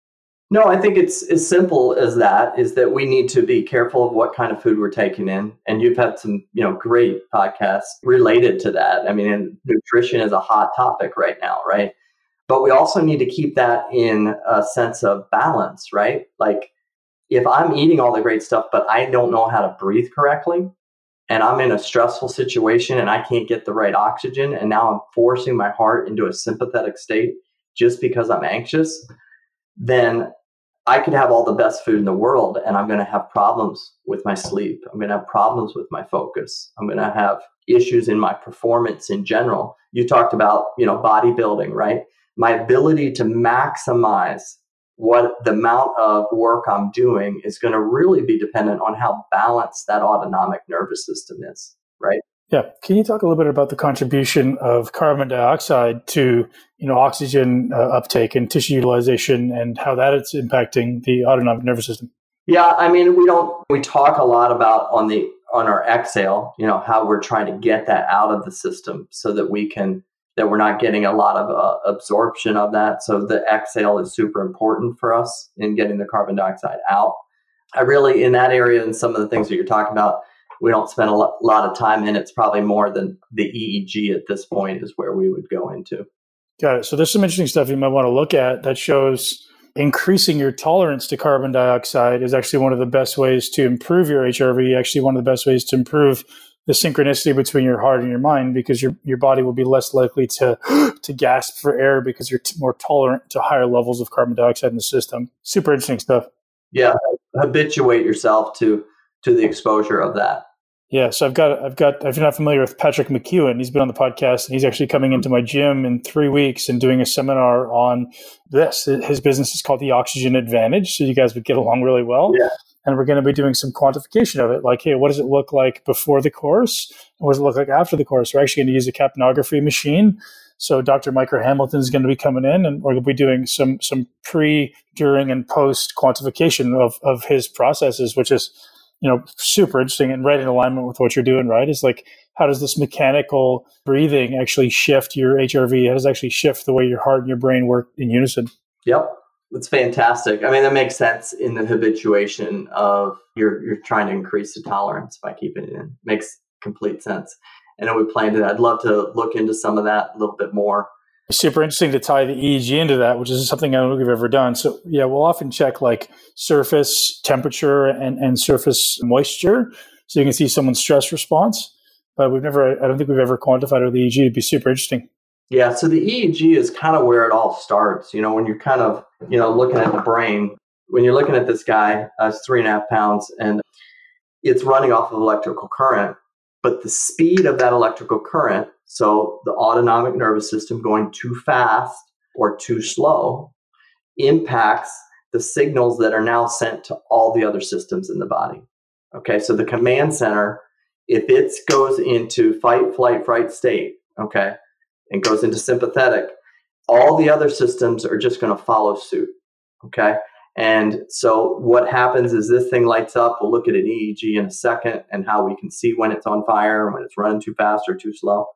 No, I think it's as simple as that is that we need to be careful of what kind of food we're taking in. And you've had some, you know, great podcasts related to that. I mean, nutrition is a hot topic right now, right? But we also need to keep that in a sense of balance, right? Like if I'm eating all the great stuff, but I don't know how to breathe correctly, and I'm in a stressful situation and I can't get the right oxygen, and now I'm forcing my heart into a sympathetic state just because I'm anxious, then I could have all the best food in the world and I'm going to have problems with my sleep. I'm going to have problems with my focus. I'm going to have issues in my performance in general. You talked about, you know, bodybuilding, right? My ability to maximize what the amount of work I'm doing is going to really be dependent on how balanced that autonomic nervous system is, right? Yeah. Can you talk a little bit about the contribution of carbon dioxide to, you know, oxygen uh, uptake and tissue utilization and how that is impacting the autonomic nervous system? Yeah, I mean, we don't we talk a lot about on the on our exhale, you know, how we're trying to get that out of the system so that we can that we're not getting a lot of uh, absorption of that. So the exhale is super important for us in getting the carbon dioxide out. I really, in that area and some of the things that you're talking about, we don't spend a lot of time in. It's probably more than the EEG at this point is where we would go into. Got it. So there's some interesting stuff you might want to look at that shows increasing your tolerance to carbon dioxide is actually one of the best ways to improve your HRV, actually one of the best ways to improve the synchronicity between your heart and your mind because your your body will be less likely to to gasp for air because you're t- more tolerant to higher levels of carbon dioxide in the system. Super interesting stuff. Yeah, habituate yourself to to the exposure of that. Yeah, so I've got I've got if you're not familiar with Patrick McKeown, he's been on the podcast and he's actually coming into my gym in three weeks and doing a seminar on this. His business is called the Oxygen Advantage, so you guys would get along really well. Yeah. And we're going to be doing some quantification of it, like, hey, what does it look like before the course? And what does it look like after the course? We're actually going to use a capnography machine. So Dr. Micah Hamilton is going to be coming in, and we're going to be doing some some pre, during, and post quantification of of his processes, which is you know, super interesting and right in alignment with what you're doing, right? Is like, how does this mechanical breathing actually shift your HRV? How does it actually shift the way your heart and your brain work in unison? Yep. It's fantastic. I mean, that makes sense in the habituation of you're you're trying to increase the tolerance by keeping it in. Makes complete sense. And we plan to. I'd love to look into some of that a little bit more super interesting to tie the EEG into that, which is something I don't think we've ever done. So yeah, we'll often check like surface temperature and, and surface moisture, so you can see someone's stress response. But we've never, I don't think we've ever quantified it with the EEG. It'd be super interesting. Yeah, so the EEG is kind of where it all starts. You know, when you're kind of, you know, looking at the brain, when you're looking at this guy, uh, three and a half pounds, and it's running off of electrical current, but the speed of that electrical current so the autonomic nervous system going too fast or too slow impacts the signals that are now sent to all the other systems in the body. Okay, so the command center, if it goes into fight, flight, fright state, okay, and goes into sympathetic, all the other systems are just going to follow suit. Okay. And so what happens is this thing lights up. We'll look at an EEG in a second and how we can see when it's on fire, when it's running too fast or too slow.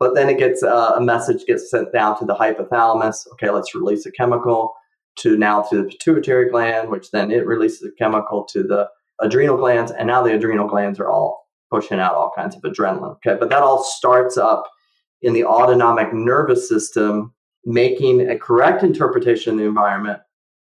But then it gets uh, a message gets sent down to the hypothalamus. Okay, let's release a chemical to now to the pituitary gland, which then it releases a chemical to the adrenal glands, and now the adrenal glands are all pushing out all kinds of adrenaline. Okay, but that all starts up in the autonomic nervous system, making a correct interpretation of the environment,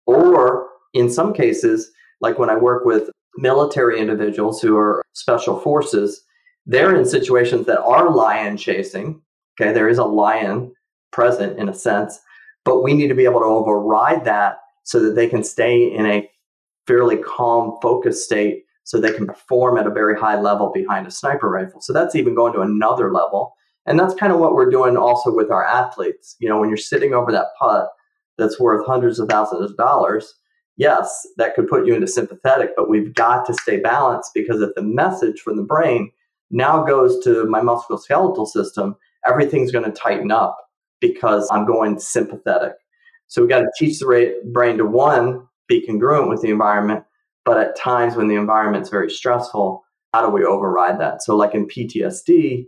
or in some cases, like when I work with military individuals who are special forces, they're in situations that are lion chasing Okay, there is a lion present in a sense, but we need to be able to override that so that they can stay in a fairly calm, focused state so they can perform at a very high level behind a sniper rifle. So that's even going to another level. And that's kind of what we're doing also with our athletes. You know, when you're sitting over that putt that's worth hundreds of thousands of dollars, yes, that could put you into sympathetic, but we've got to stay balanced because if the message from the brain now goes to my musculoskeletal system, everything's going to tighten up because I'm going sympathetic. So we got to teach the brain to one, be congruent with the environment, but at times when the environment's very stressful, how do we override that? So, like in PTSD,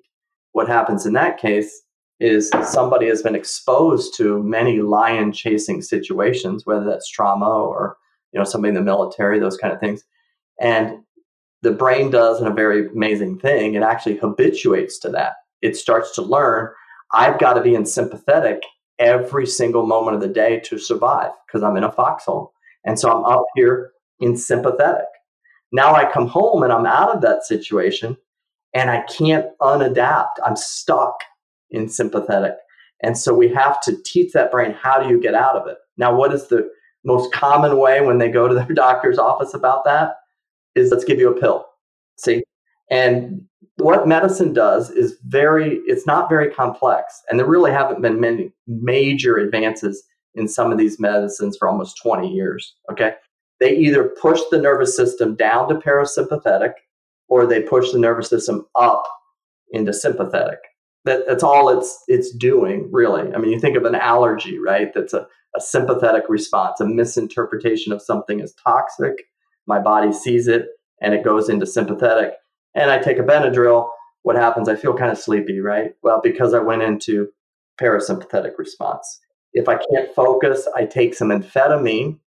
what happens in that case is somebody has been exposed to many lion chasing situations, whether that's trauma or you know somebody in the military, those kind of things, and the brain does a very amazing thing. It actually habituates to that it starts to learn I've got to be in sympathetic every single moment of the day to survive because I'm in a foxhole. And so I'm up here in sympathetic. Now I come home and I'm out of that situation and I can't unadapt. I'm stuck in sympathetic. And so we have to teach that brain how do you get out of it? Now, what is the most common way when they go to their doctor's office about that? Is let's give you a pill. See? And what medicine does is very it's not very complex and there really haven't been many major advances in some of these medicines for almost 20 years okay? They either push the nervous system down to parasympathetic or they push the nervous system up into sympathetic. That, that's all it's it's doing really. I mean you think of an allergy right? That's a, a sympathetic response a misinterpretation of something as toxic my body sees it and it goes into sympathetic and I take a Benadryl, what happens? I feel kind of sleepy, right? Well, because I went into parasympathetic response. If I can't focus, I take some amphetamine,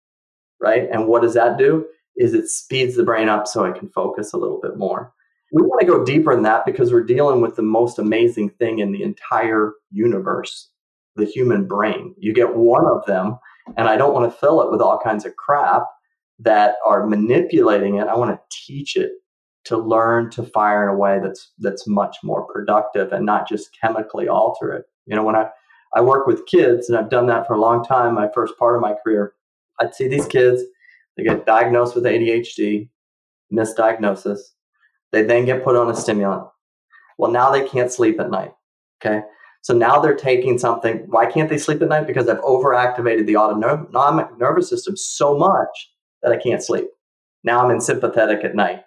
right? And what does that do? is it speeds the brain up so I can focus a little bit more. We want to go deeper than that because we're dealing with the most amazing thing in the entire universe, the human brain. You get one of them, and I don't want to fill it with all kinds of crap that are manipulating it. I want to teach it to learn to fire in a way that's that's much more productive and not just chemically alter it. You know, when I I work with kids and I've done that for a long time, my first part of my career, I'd see these kids, they get diagnosed with ADHD, misdiagnosis. They then get put on a stimulant. Well, now they can't sleep at night. Okay. So now they're taking something. Why can't they sleep at night? Because I've overactivated the autonomic nervous system so much that I can't sleep. Now I'm in sympathetic at night.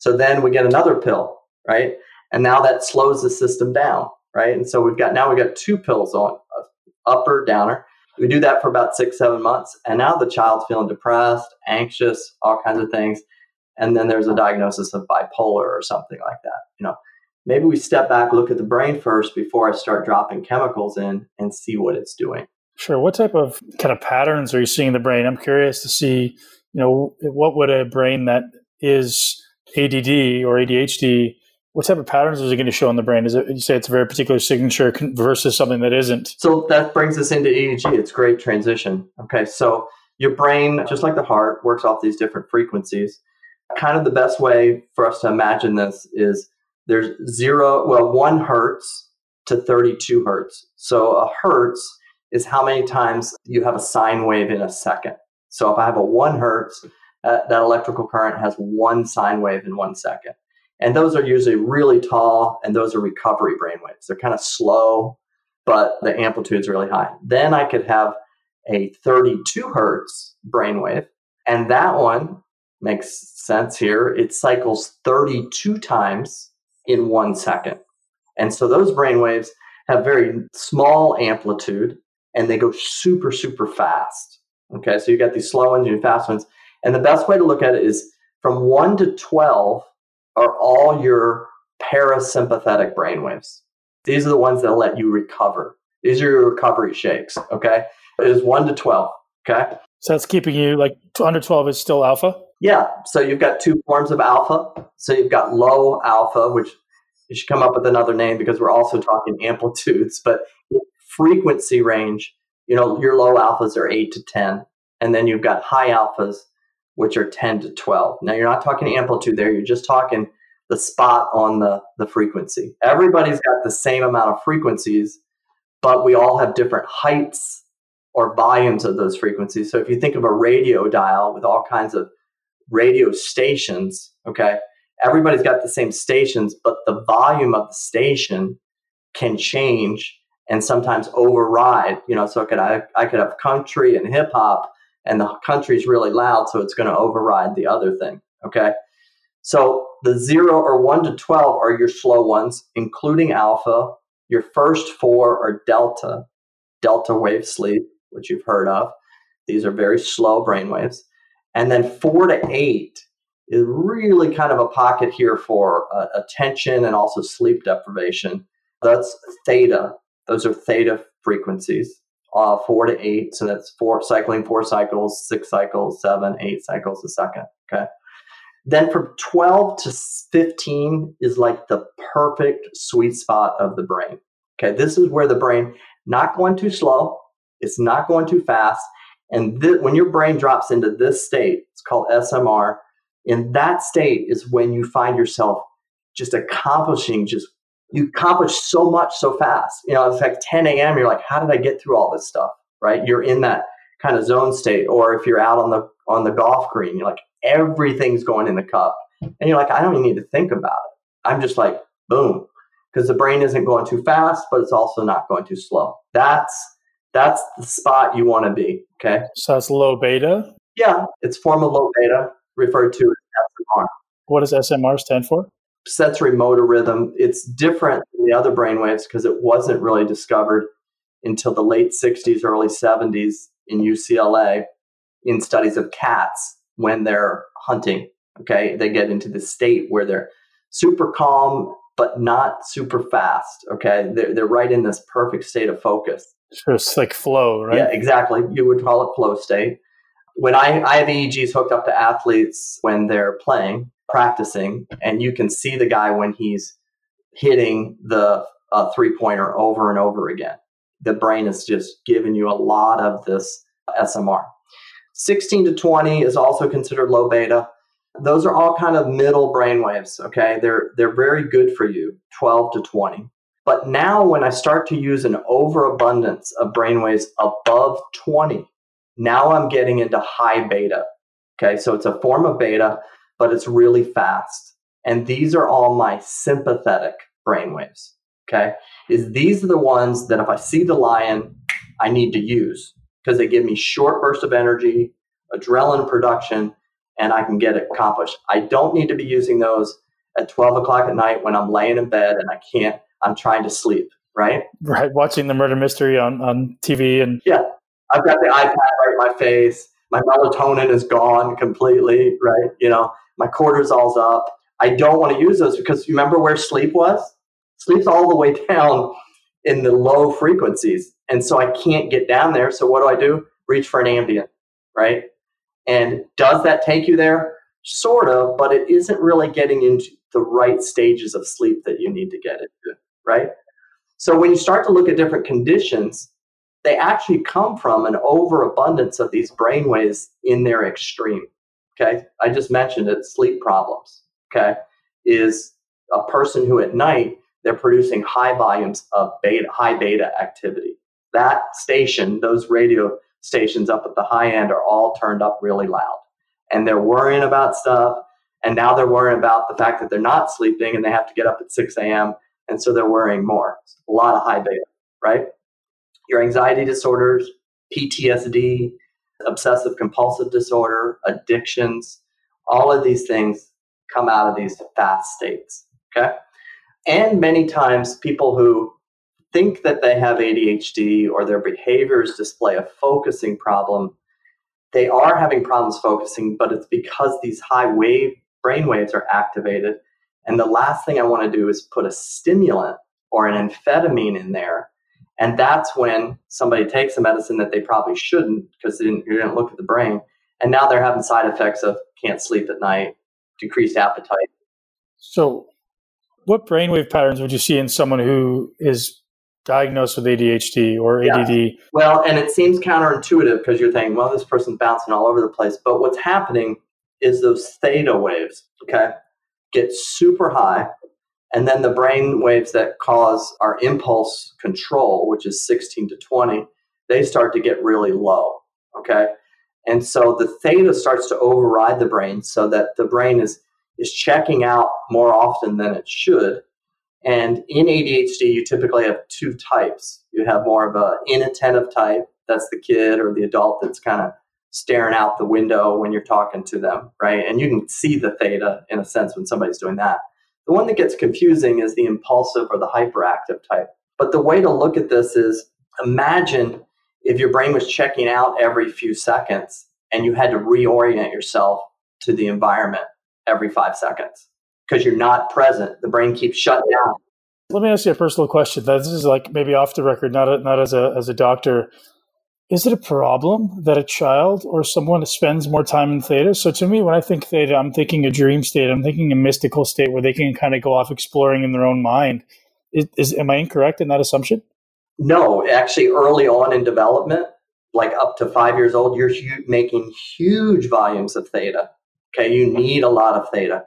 So then we get another pill, right? And now that slows the system down, right? And so we've got now we've got two pills on, uh, upper, downer. We do that for about six, seven months. And now the child's feeling depressed, anxious, all kinds of things. And then there's a diagnosis of bipolar or something like that. You know, maybe we step back, look at the brain first before I start dropping chemicals in and see what it's doing. Sure. What type of kind of patterns are you seeing in the brain? I'm curious to see, you know, what would a brain that is ADD or ADHD, what type of patterns is it going to show in the brain? Is it you say it's a very particular signature versus something that isn't? So that brings us into EEG. It's great transition. Okay, so your brain, just like the heart, works off these different frequencies. Kind of the best way for us to imagine this is there's zero, well, one hertz to 32 hertz. So a hertz is how many times you have a sine wave in a second. So if I have a one hertz, uh, that electrical current has one sine wave in one second. And those are usually really tall, and those are recovery brain waves. They're kind of slow, but the amplitude is really high. Then I could have a 32 hertz brainwave, and that one makes sense here. It cycles 32 times in one second. And so those brainwaves have very small amplitude and they go super, super fast. Okay, so you've got these slow ones and fast ones. And the best way to look at it is from 1 to 12 are all your parasympathetic brainwaves. These are the ones that let you recover. These are your recovery shakes. Okay. It is 1 to 12. Okay. So that's keeping you like under 12 is still alpha? Yeah. So you've got two forms of alpha. So you've got low alpha, which you should come up with another name because we're also talking amplitudes, but frequency range, you know, your low alphas are 8 to 10. And then you've got high alphas, which are 10 to 12. Now, you're not talking amplitude there, you're just talking the spot on the, the frequency. Everybody's got the same amount of frequencies, but we all have different heights or volumes of those frequencies. So if you think of a radio dial with all kinds of radio stations, okay, everybody's got the same stations, but the volume of the station can change and sometimes override. You know, so I could I, I could have country and hip hop and the country is really loud, so it's going to override the other thing. Okay. So the zero or one to 12 are your slow ones, including alpha. Your first four are delta, delta wave sleep, which you've heard of. These are very slow brain waves. And then four to eight is really kind of a pocket here for uh, attention and also sleep deprivation. That's theta. Those are theta frequencies uh, four to eight. So that's four cycling four cycles, six cycles, seven, eight cycles a second. Okay. Then from 12 to 15 is like the perfect sweet spot of the brain. Okay. This is where the brain not going too slow. It's not going too fast. And th- when your brain drops into this state, it's called SMR. In that state is when you find yourself just accomplishing just you accomplish so much so fast. You know, it's like 10 a.m. You're like, how did I get through all this stuff? Right? You're in that kind of zone state. Or if you're out on the on the golf green, you're like, everything's going in the cup, and you're like, I don't even need to think about it. I'm just like, boom, because the brain isn't going too fast, but it's also not going too slow. That's that's the spot you want to be. Okay. So that's low beta. Yeah, it's form of low beta, referred to as SMR. What does SMR stand for? Sensory motor rhythm. It's different than the other brainwaves because it wasn't really discovered until the late 60s, early 70s in UCLA in studies of cats when they're hunting. Okay, they get into the state where they're super calm but not super fast. Okay, they're, they're right in this perfect state of focus. So it's like flow, right? Yeah, exactly. You would call it flow state. When I, I have EEGs hooked up to athletes when they're playing, practicing, and you can see the guy when he's hitting the uh, three pointer over and over again. The brain is just giving you a lot of this SMR. 16 to 20 is also considered low beta. Those are all kind of middle brain waves, okay? They're they're very good for you, 12 to 20. But now when I start to use an overabundance of brain waves above 20, now I'm getting into high beta. Okay, so it's a form of beta, but it's really fast. And these are all my sympathetic brain waves. Okay, is these are the ones that if I see the lion, I need to use because they give me short bursts of energy, adrenaline production, and I can get it accomplished. I don't need to be using those at 12 o'clock at night when I'm laying in bed and I can't, I'm trying to sleep, right? Right. Watching the murder mystery on, on TV and. Yeah. I've got the iPad right in my face. My melatonin is gone completely, right? You know, my cortisol's up. I don't want to use those because remember where sleep was? Sleep's all the way down in the low frequencies. And so I can't get down there. So what do I do? Reach for an Ambien, right? And does that take you there? Sort of, but it isn't really getting into the right stages of sleep that you need to get into, right? So when you start to look at different conditions, they actually come from an overabundance of these brainwaves in their extreme. Okay. I just mentioned it sleep problems. Okay. Is a person who at night they're producing high volumes of beta, high beta activity. That station, those radio stations up at the high end are all turned up really loud. And they're worrying about stuff. And now they're worrying about the fact that they're not sleeping and they have to get up at 6 a.m. And so they're worrying more. A lot of high beta, right? Your anxiety disorders, PTSD, obsessive compulsive disorder, addictions, all of these things come out of these fast states. Okay. And many times people who think that they have ADHD or their behaviors display a focusing problem, they are having problems focusing, but it's because these high wave brain waves are activated. And the last thing I want to do is put a stimulant or an amphetamine in there and that's when somebody takes a medicine that they probably shouldn't because they didn't, didn't look at the brain. And now they're having side effects of can't sleep at night, decreased appetite. So, what brainwave patterns would you see in someone who is diagnosed with ADHD or ADD? Yeah. Well, and it seems counterintuitive because you're thinking, well, this person's bouncing all over the place. But what's happening is those theta waves, okay, get super high and then the brain waves that cause our impulse control, which is 16 to 20, they start to get really low. Okay. And so the theta starts to override the brain so that the brain is, is checking out more often than it should. And in ADHD, you typically have two types. You have more of a inattentive type, that's the kid or the adult that's kind of staring out the window when you're talking to them, right? And you can see the theta in a sense when somebody's doing that. The one that gets confusing is the impulsive or the hyperactive type. But the way to look at this is imagine if your brain was checking out every few seconds and you had to reorient yourself to the environment every five seconds because you're not present. The brain keeps shutting down. Let me ask you a personal question. This is like maybe off the record, not a, not as a as a doctor is it a problem that a child or someone spends more time in theta? So to me, when I think theta, I'm thinking a dream state. I'm thinking a mystical state where they can kind of go off exploring in their own mind. Is, is am I incorrect in that assumption? No, actually, early on in development, like up to five years old, you're hu- making huge volumes of theta. Okay, you need a lot of theta,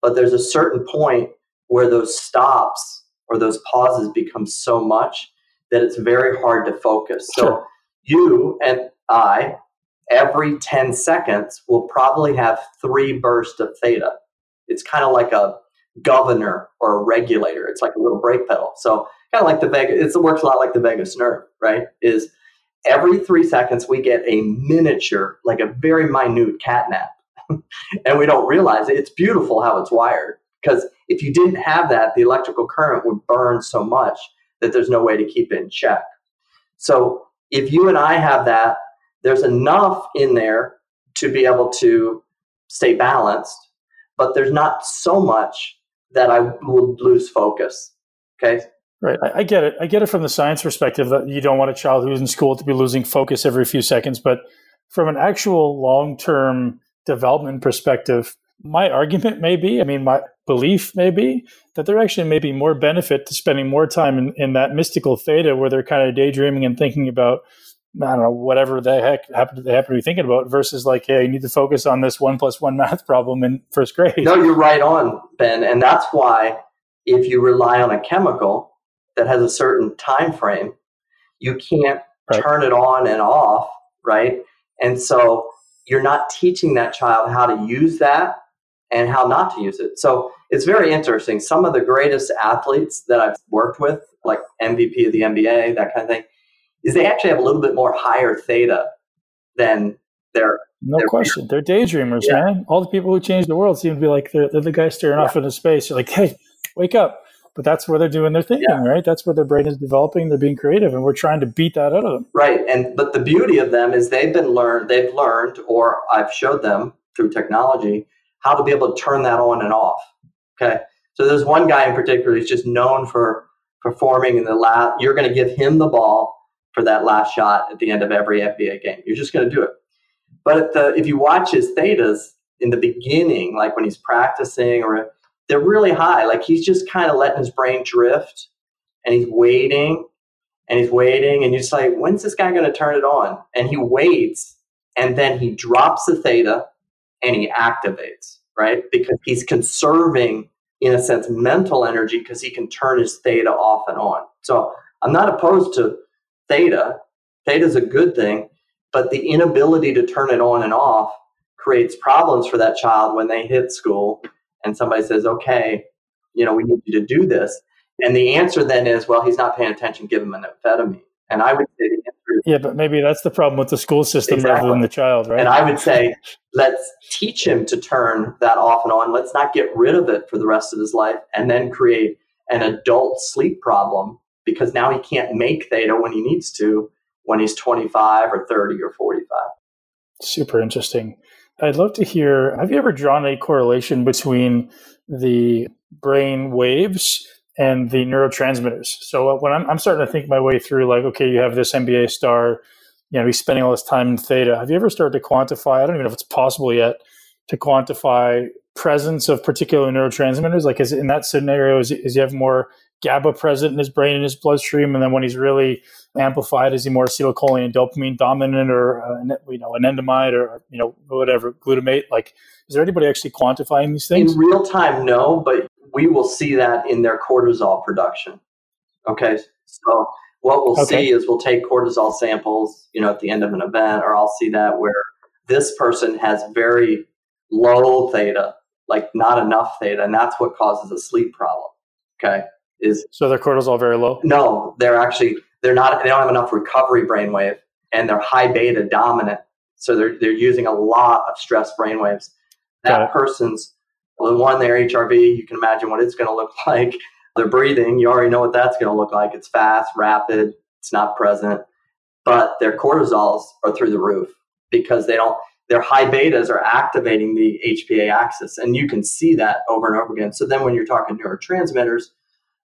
but there's a certain point where those stops or those pauses become so much that it's very hard to focus. So. You and I, every 10 seconds, will probably have three bursts of theta. It's kind of like a governor or a regulator. It's like a little brake pedal. So kind of like the vagus, it works a lot like the vagus nerve, right? Is every three seconds we get a miniature, like a very minute cat nap. and we don't realize it. It's beautiful how it's wired. Because if you didn't have that, the electrical current would burn so much that there's no way to keep it in check. So if you and I have that, there's enough in there to be able to stay balanced, but there's not so much that I will lose focus. Okay. Right. I, I, get it. I get it from the science perspective that you don't want a child who's in school to be losing focus every few seconds. But from an actual long term development perspective, my argument may be, I mean, my belief may be that there actually may be more benefit to spending more time in, in that mystical theta where they're kind of daydreaming and thinking about, I don't know, whatever the heck happen, they happen to be thinking about versus like, hey, you need to focus on this one plus one math problem in first grade. No, you're right on, Ben. And that's why if you rely on a chemical that has a certain time frame, you can't right. turn it on and off, right? And so you're not teaching that child how to use that and how not to use it. So it's very interesting. Some of the greatest athletes that I've worked with, like MVP of the NBA, that kind of thing, is they actually have a little bit more higher theta than their. No their question. They're daydreamers, yeah. man. All the people who change the world seem to be like they're, they're the guys staring yeah. off into space. You're like, hey, wake up. But that's where they're doing their thinking, yeah. right? That's where their brain is developing. They're being creative, and we're trying to beat that out of them. Right. And but the beauty of them is they've been learned. They've learned, or I've showed them through technology how to be able to turn that on and off. Okay. So there's one guy in particular who's just known for performing in the last, you're going to give him the ball for that last shot at the end of every NBA game. You're just going to do it. But the, if you watch his thetas in the beginning, like when he's practicing, or they're really high, like he's just kind of letting his brain drift and he's waiting and he's waiting. And you're just like, when's this guy going to turn it on? And he waits and then he drops the theta and he activates, right? Because he's conserving, in a sense, mental energy because he can turn his theta off and on. So I'm not opposed to theta. Theta is a good thing, but the inability to turn it on and off creates problems for that child when they hit school and somebody says, okay, you know, we need you to do this. And the answer then is, well, he's not paying attention, give him an amphetamine. And I would say the yeah, but maybe that's the problem with the school system exactly. rather than the child, right? And I would say, let's teach him to turn that off and on. Let's not get rid of it for the rest of his life and then create an adult sleep problem because now he can't make theta when he needs to when he's 25 or 30 or 45. Super interesting. I'd love to hear have you ever drawn a correlation between the brain waves and the neurotransmitters. So uh, when I'm, I'm, starting to think my way through, like, okay, you have this NBA star, you know, he's spending all this time in theta. Have you ever started to quantify? I don't even know if it's possible yet to quantify presence of particular neurotransmitters. Like, is in that scenario, is, is he have more GABA present in his brain and his bloodstream, and then when he's really amplified, is he more acetylcholine and dopamine dominant, or uh, you know, anandamide, or you know, whatever glutamate? Like, is there anybody actually quantifying these things in real time? No, but we will see that in their cortisol production. Okay, so what we'll okay. see is we'll take cortisol samples, you know, at the end of an event, or I'll see that where this person has very low theta, like not enough theta, and that's what causes a sleep problem. Okay, is so their cortisol very low? No, they're actually they're not. They don't have enough recovery brainwave, and they're high beta dominant, so they're they're using a lot of stress brainwaves. That person's one, their HRV, you can imagine what it's going to look like. They're breathing, you already know what that's going to look like. It's fast, rapid, it's not present. But their cortisols are through the roof because they don't, their high betas are activating the HPA axis. And you can see that over and over again. So then when you're talking neurotransmitters,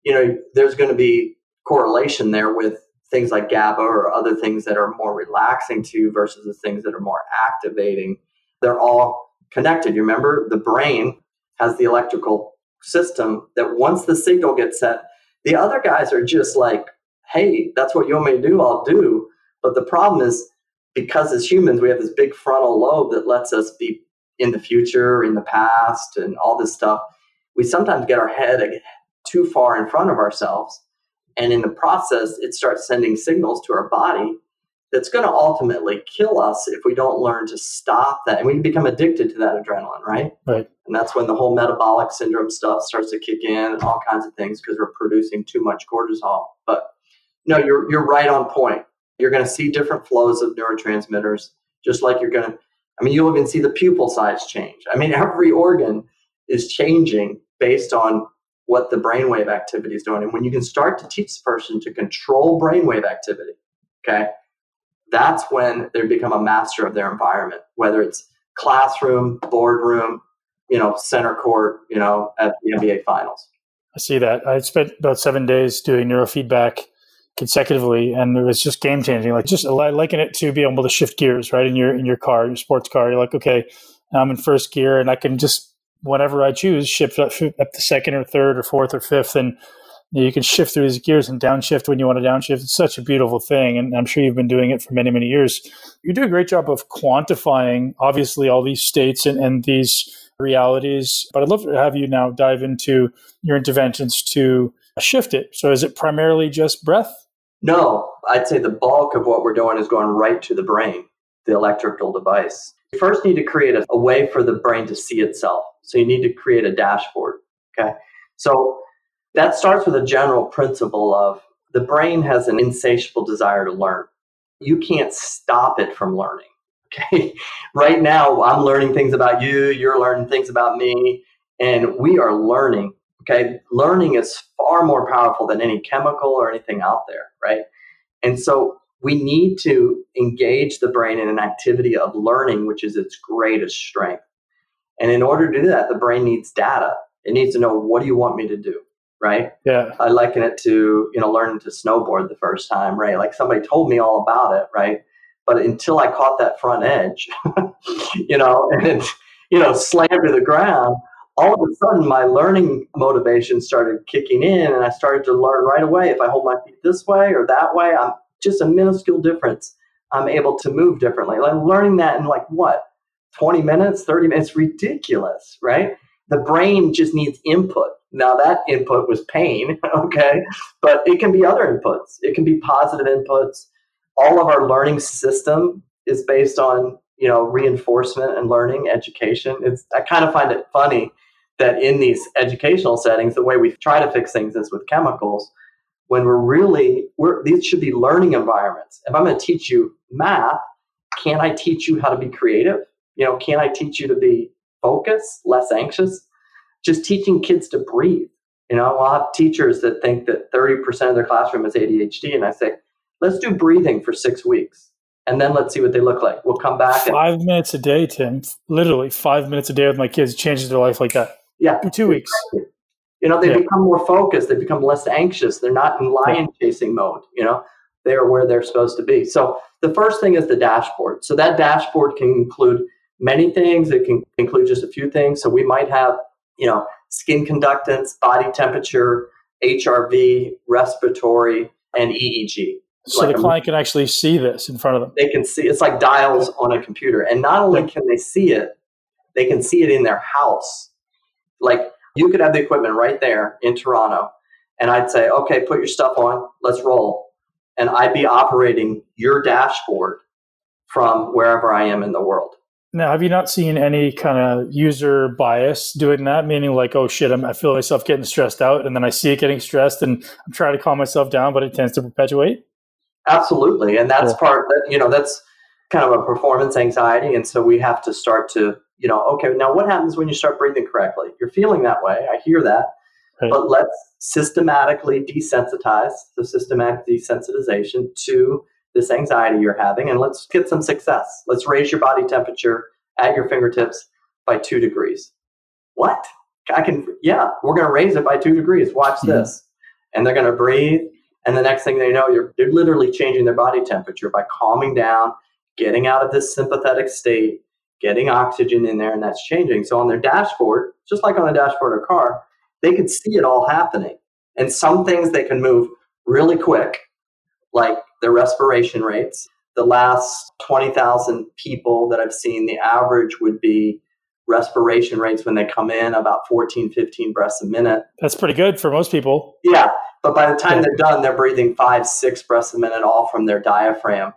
you know, there's going to be correlation there with things like GABA or other things that are more relaxing to versus the things that are more activating. They're all connected. You remember the brain has the electrical system that once the signal gets set, the other guys are just like, hey, that's what you want me to do, I'll do. But the problem is because as humans, we have this big frontal lobe that lets us be in the future, in the past, and all this stuff. We sometimes get our head too far in front of ourselves. And in the process, it starts sending signals to our body that's going to ultimately kill us if we don't learn to stop that. And we become addicted to that adrenaline, right? Right. And that's when the whole metabolic syndrome stuff starts to kick in and all kinds of things because we're producing too much cortisol. But no, you're, you're right on point. You're going to see different flows of neurotransmitters, just like you're going to, I mean, you'll even see the pupil size change. I mean, every organ is changing based on what the brainwave activity is doing. And when you can start to teach the person to control brainwave activity, okay, that's when they become a master of their environment, whether it's classroom, boardroom, you know, center court, you know, at the NBA finals. I see that. I spent about seven days doing neurofeedback consecutively, and it was just game changing. Like just liking it to be able to shift gears right in your in your car, your sports car. You're like, okay, I'm in first gear, and I can just whenever I choose shift up, up the second or third or fourth or fifth, and you, know, you can shift through these gears and downshift when you want to downshift. It's such a beautiful thing, and I'm sure you've been doing it for many many years. You do a great job of quantifying, obviously, all these states and, and these realities. But I'd love to have you now dive into your interventions to shift it. So is it primarily just breath? No, I'd say the bulk of what we're doing is going right to the brain, the electrical device. You first need to create a, a way for the brain to see itself. So you need to create a dashboard. Okay. So that starts with a general principle of the brain has an insatiable desire to learn. You can't stop it from learning. Okay. right now, I'm learning things about you, you're learning things about me, and we are learning. Okay. Learning is far more powerful than any chemical or anything out there, right? And so we need to engage the brain in an activity of learning, which is its greatest strength. And in order to do that, the brain needs data. It needs to know what do you want me to do, right? Yeah. I liken it to, you know, learning to snowboard the first time, right? Like somebody told me all about it, right? But until I caught that front edge, you know, and you know, slammed to the ground, all of a sudden my learning motivation started kicking in and I started to learn right away. If I hold my feet this way or that way, I'm just a minuscule difference. I'm able to move differently. Like learning that in like what, 20 minutes, 30 minutes, ridiculous, right? The brain just needs input. Now that input was pain, okay? But it can be other inputs. It can be positive inputs. All of our learning system is based on you know reinforcement and learning education. It's i kind of find it funny that in these educational settings the way we try to fix things is with chemicals. When we're really we're these should be learning environments. If i'm going to teach you math can i teach you how to be creative? You know can i teach you to be focused less anxious just teaching kids to breathe you know i'll have teachers that think that 30% of their classroom is adhd and i say let's do breathing for six weeks and then let's see what they look like. We'll come back. Five and, minutes a day, Tim. Literally five minutes a day with my kids changes their life like that. Yeah. For two weeks. You know, they yeah. become more focused. They become less anxious. They're not in lion chasing mode. You know, they are where they're supposed to be. So the first thing is the dashboard. So that dashboard can include many things. It can include just a few things. So we might have, you know, skin conductance, body temperature, HRV, respiratory, and EEG. So like the client can actually see this in front of them. They can see it's like dials on a computer. And not only can they see it, they can see it in their house. Like you could have the equipment right there in Toronto, and I'd say, okay, put your stuff on, let's roll. And I'd be operating your dashboard from wherever I am in the world. Now, have you not seen any kind of user bias doing that? Meaning, like, oh shit, I'm, I feel myself getting stressed out, and then I see it getting stressed, and I'm trying to calm myself down, but it tends to perpetuate. Absolutely. And that's part that, you know, that's kind of a performance anxiety. And so we have to start to, you know, okay, now what happens when you start breathing correctly? You're feeling that way. I hear that. Right. But let's systematically desensitize the systematic desensitization to this anxiety you're having and let's get some success. Let's raise your body temperature at your fingertips by two degrees. What? I can, yeah, we're going to raise it by two degrees. Watch mm-hmm. this. And they're going to breathe and the next thing they know, you're, they're literally changing their body temperature by calming down, getting out of this sympathetic state, getting oxygen in there, and that's changing. So on their dashboard, just like on the dashboard of a car, they could see it all happening. And some things they can move really quick, like their respiration rates. The last 20,000 people that I've seen, the average would be respiration rates when they come in about 14, 15 breaths a minute. That's pretty good for most people. Yeah. But by the time they're done, they're breathing five, six breaths a minute, all from their diaphragm.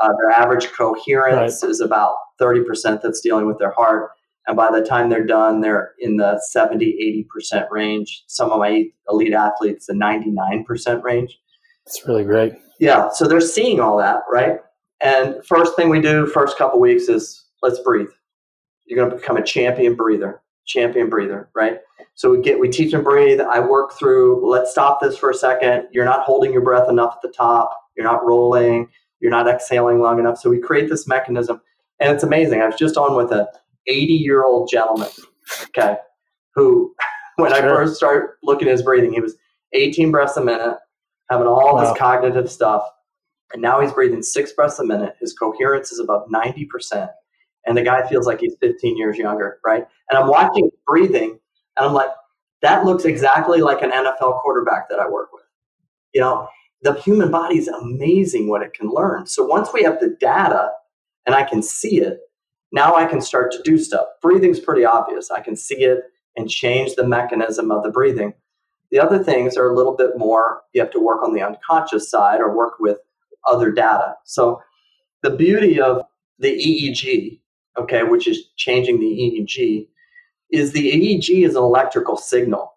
Uh, their average coherence right. is about 30% that's dealing with their heart. And by the time they're done, they're in the 70, 80% range. Some of my elite athletes, the 99% range. That's really great. Yeah. So they're seeing all that, right? And first thing we do, first couple weeks is let's breathe. You're going to become a champion breather, champion breather, right? So we get we teach them breathe. I work through. Let's stop this for a second. You're not holding your breath enough at the top. You're not rolling. You're not exhaling long enough. So we create this mechanism, and it's amazing. I was just on with a 80 year old gentleman, okay, who when I first started looking at his breathing, he was 18 breaths a minute. Having all wow. this cognitive stuff. And now he's breathing six breaths a minute. His coherence is above 90%. And the guy feels like he's 15 years younger, right? And I'm watching breathing and I'm like, that looks exactly like an NFL quarterback that I work with. You know, the human body is amazing what it can learn. So once we have the data and I can see it, now I can start to do stuff. Breathing's pretty obvious. I can see it and change the mechanism of the breathing. The other things are a little bit more, you have to work on the unconscious side or work with other data. So the beauty of the EEG, okay, which is changing the EEG, is the EEG is an electrical signal.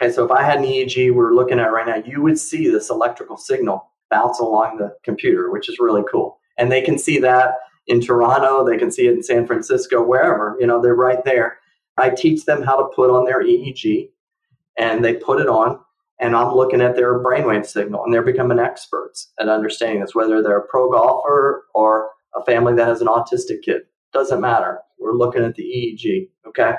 Okay, so if I had an EEG we're looking at right now, you would see this electrical signal bounce along the computer, which is really cool. And they can see that in Toronto, they can see it in San Francisco, wherever, you know, they're right there. I teach them how to put on their EEG and they put it on and I'm looking at their brainwave signal and they're becoming experts at understanding this, whether they're a pro golfer or a family that has an autistic kid. Doesn't matter. We're looking at the EEG. Okay.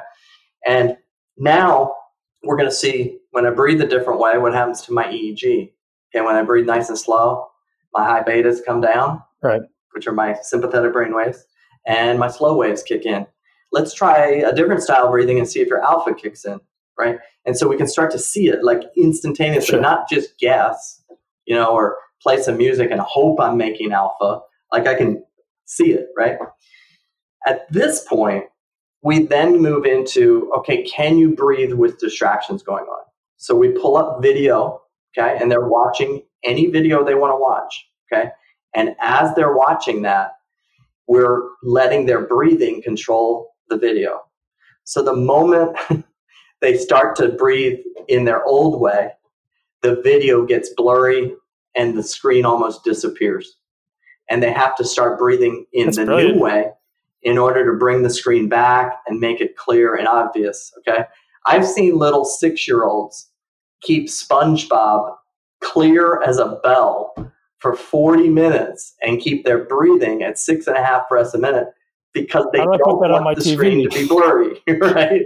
And now we're going to see when I breathe a different way, what happens to my EEG. Okay. When I breathe nice and slow, my high betas come down. Right which are my sympathetic brain waves, and my slow waves kick in. Let's try a different style of breathing and see if your alpha kicks in, right? And so we can start to see it like instantaneously, sure. not just guess, you know, or play some music and hope I'm making alpha. Like I can see it, right? At this point, we then move into okay, can you breathe with distractions going on? So we pull up video, okay, and they're watching any video they want to watch, okay? And as they're watching that, we're letting their breathing control the video. So the moment they start to breathe in their old way, the video gets blurry and the screen almost disappears. And they have to start breathing in That's the brilliant. new way in order to bring the screen back and make it clear and obvious. Okay. I've seen little six year olds keep SpongeBob clear as a bell for 40 minutes and keep their breathing at six and a half breaths a minute because they don't want the TV? screen to be blurry, right?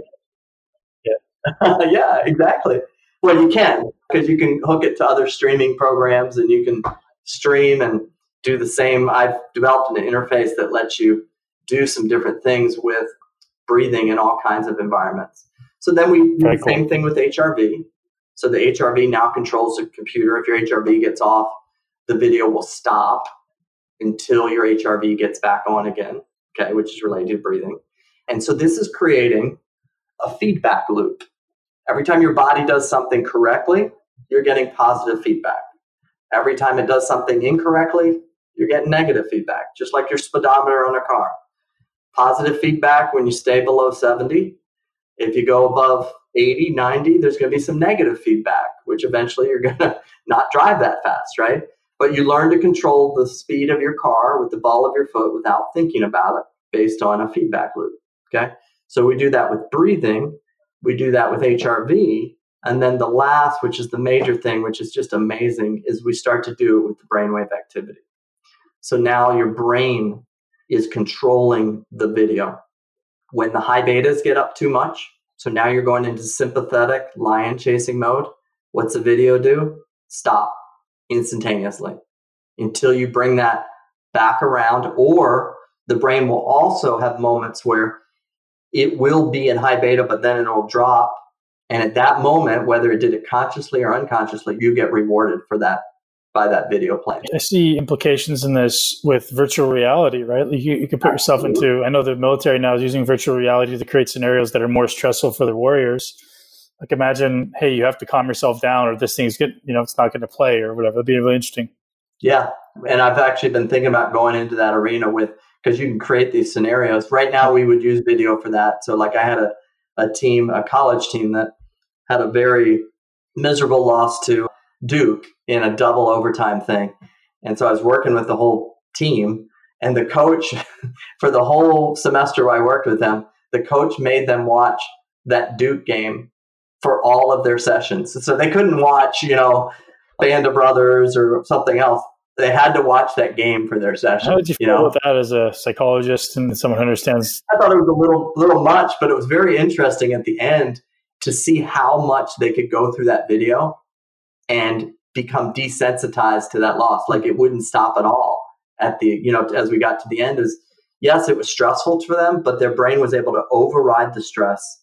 Yeah, exactly. Well, you can because you can hook it to other streaming programs and you can stream and do the same. I've developed an interface that lets you do some different things with breathing in all kinds of environments. So then we do the cool. same thing with HRV. So the HRV now controls the computer. If your HRV gets off, the video will stop until your HRV gets back on again, okay, which is related to breathing. And so this is creating a feedback loop. Every time your body does something correctly, you're getting positive feedback. Every time it does something incorrectly, you're getting negative feedback, just like your speedometer on a car. Positive feedback when you stay below 70. If you go above 80, 90, there's going to be some negative feedback, which eventually you're going to not drive that fast, right? but you learn to control the speed of your car with the ball of your foot without thinking about it based on a feedback loop. Okay. So we do that with breathing, we do that with HRV. And then the last, which is the major thing, which is just amazing, is we start to do it with the brainwave activity. So now your brain is controlling the video. When the high betas get up too much, so now you're going into sympathetic lion chasing mode, what's the video do? Stop instantaneously until you bring that back around. Or the brain will also have moments where it will be in high beta, but then it'll drop. And at that moment, whether it did it consciously or unconsciously, you get rewarded for that by that video playing. I see implications in this with virtual reality, right? You, you can put yourself into, I know the military now is using virtual reality to create scenarios that are more stressful for the warriors like imagine, hey, you have to calm yourself down, or this thing's get, you know, it's not going to play, or whatever. It'd be really interesting. Yeah, and I've actually been thinking about going into that arena with because you can create these scenarios. Right now, we would use video for that. So, like, I had a a team, a college team that had a very miserable loss to Duke in a double overtime thing, and so I was working with the whole team. And the coach, for the whole semester I worked with them, the coach made them watch that Duke game for all of their sessions. So they couldn't watch, you know, Band of Brothers or something else. They had to watch that game for their session. How did you feel you know? with that as a psychologist and someone who understands? I thought it was a little little much, but it was very interesting at the end to see how much they could go through that video and become desensitized to that loss. Like it wouldn't stop at all at the, you know, as we got to the end is yes, it was stressful for them, but their brain was able to override the stress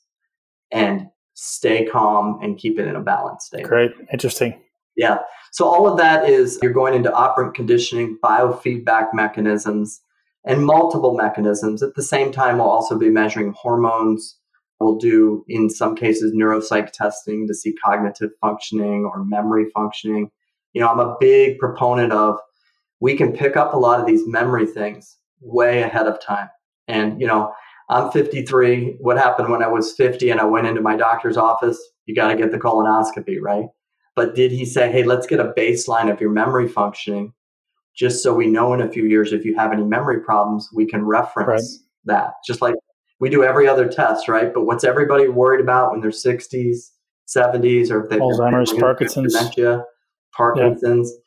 and stay calm and keep it in a balanced state. Great. Interesting. Yeah. So all of that is you're going into operant conditioning, biofeedback mechanisms, and multiple mechanisms. At the same time, we'll also be measuring hormones. We'll do, in some cases, neuropsych testing to see cognitive functioning or memory functioning. You know, I'm a big proponent of we can pick up a lot of these memory things way ahead of time. And, you know, I'm 53. What happened when I was 50 and I went into my doctor's office? You got to get the colonoscopy, right? But did he say, hey, let's get a baseline of your memory functioning just so we know in a few years if you have any memory problems, we can reference right. that. Just like we do every other test, right? But what's everybody worried about when they're 60s, 70s, or if they've Alzheimer's, Parkinson's, dementia, Parkinson's? Yeah.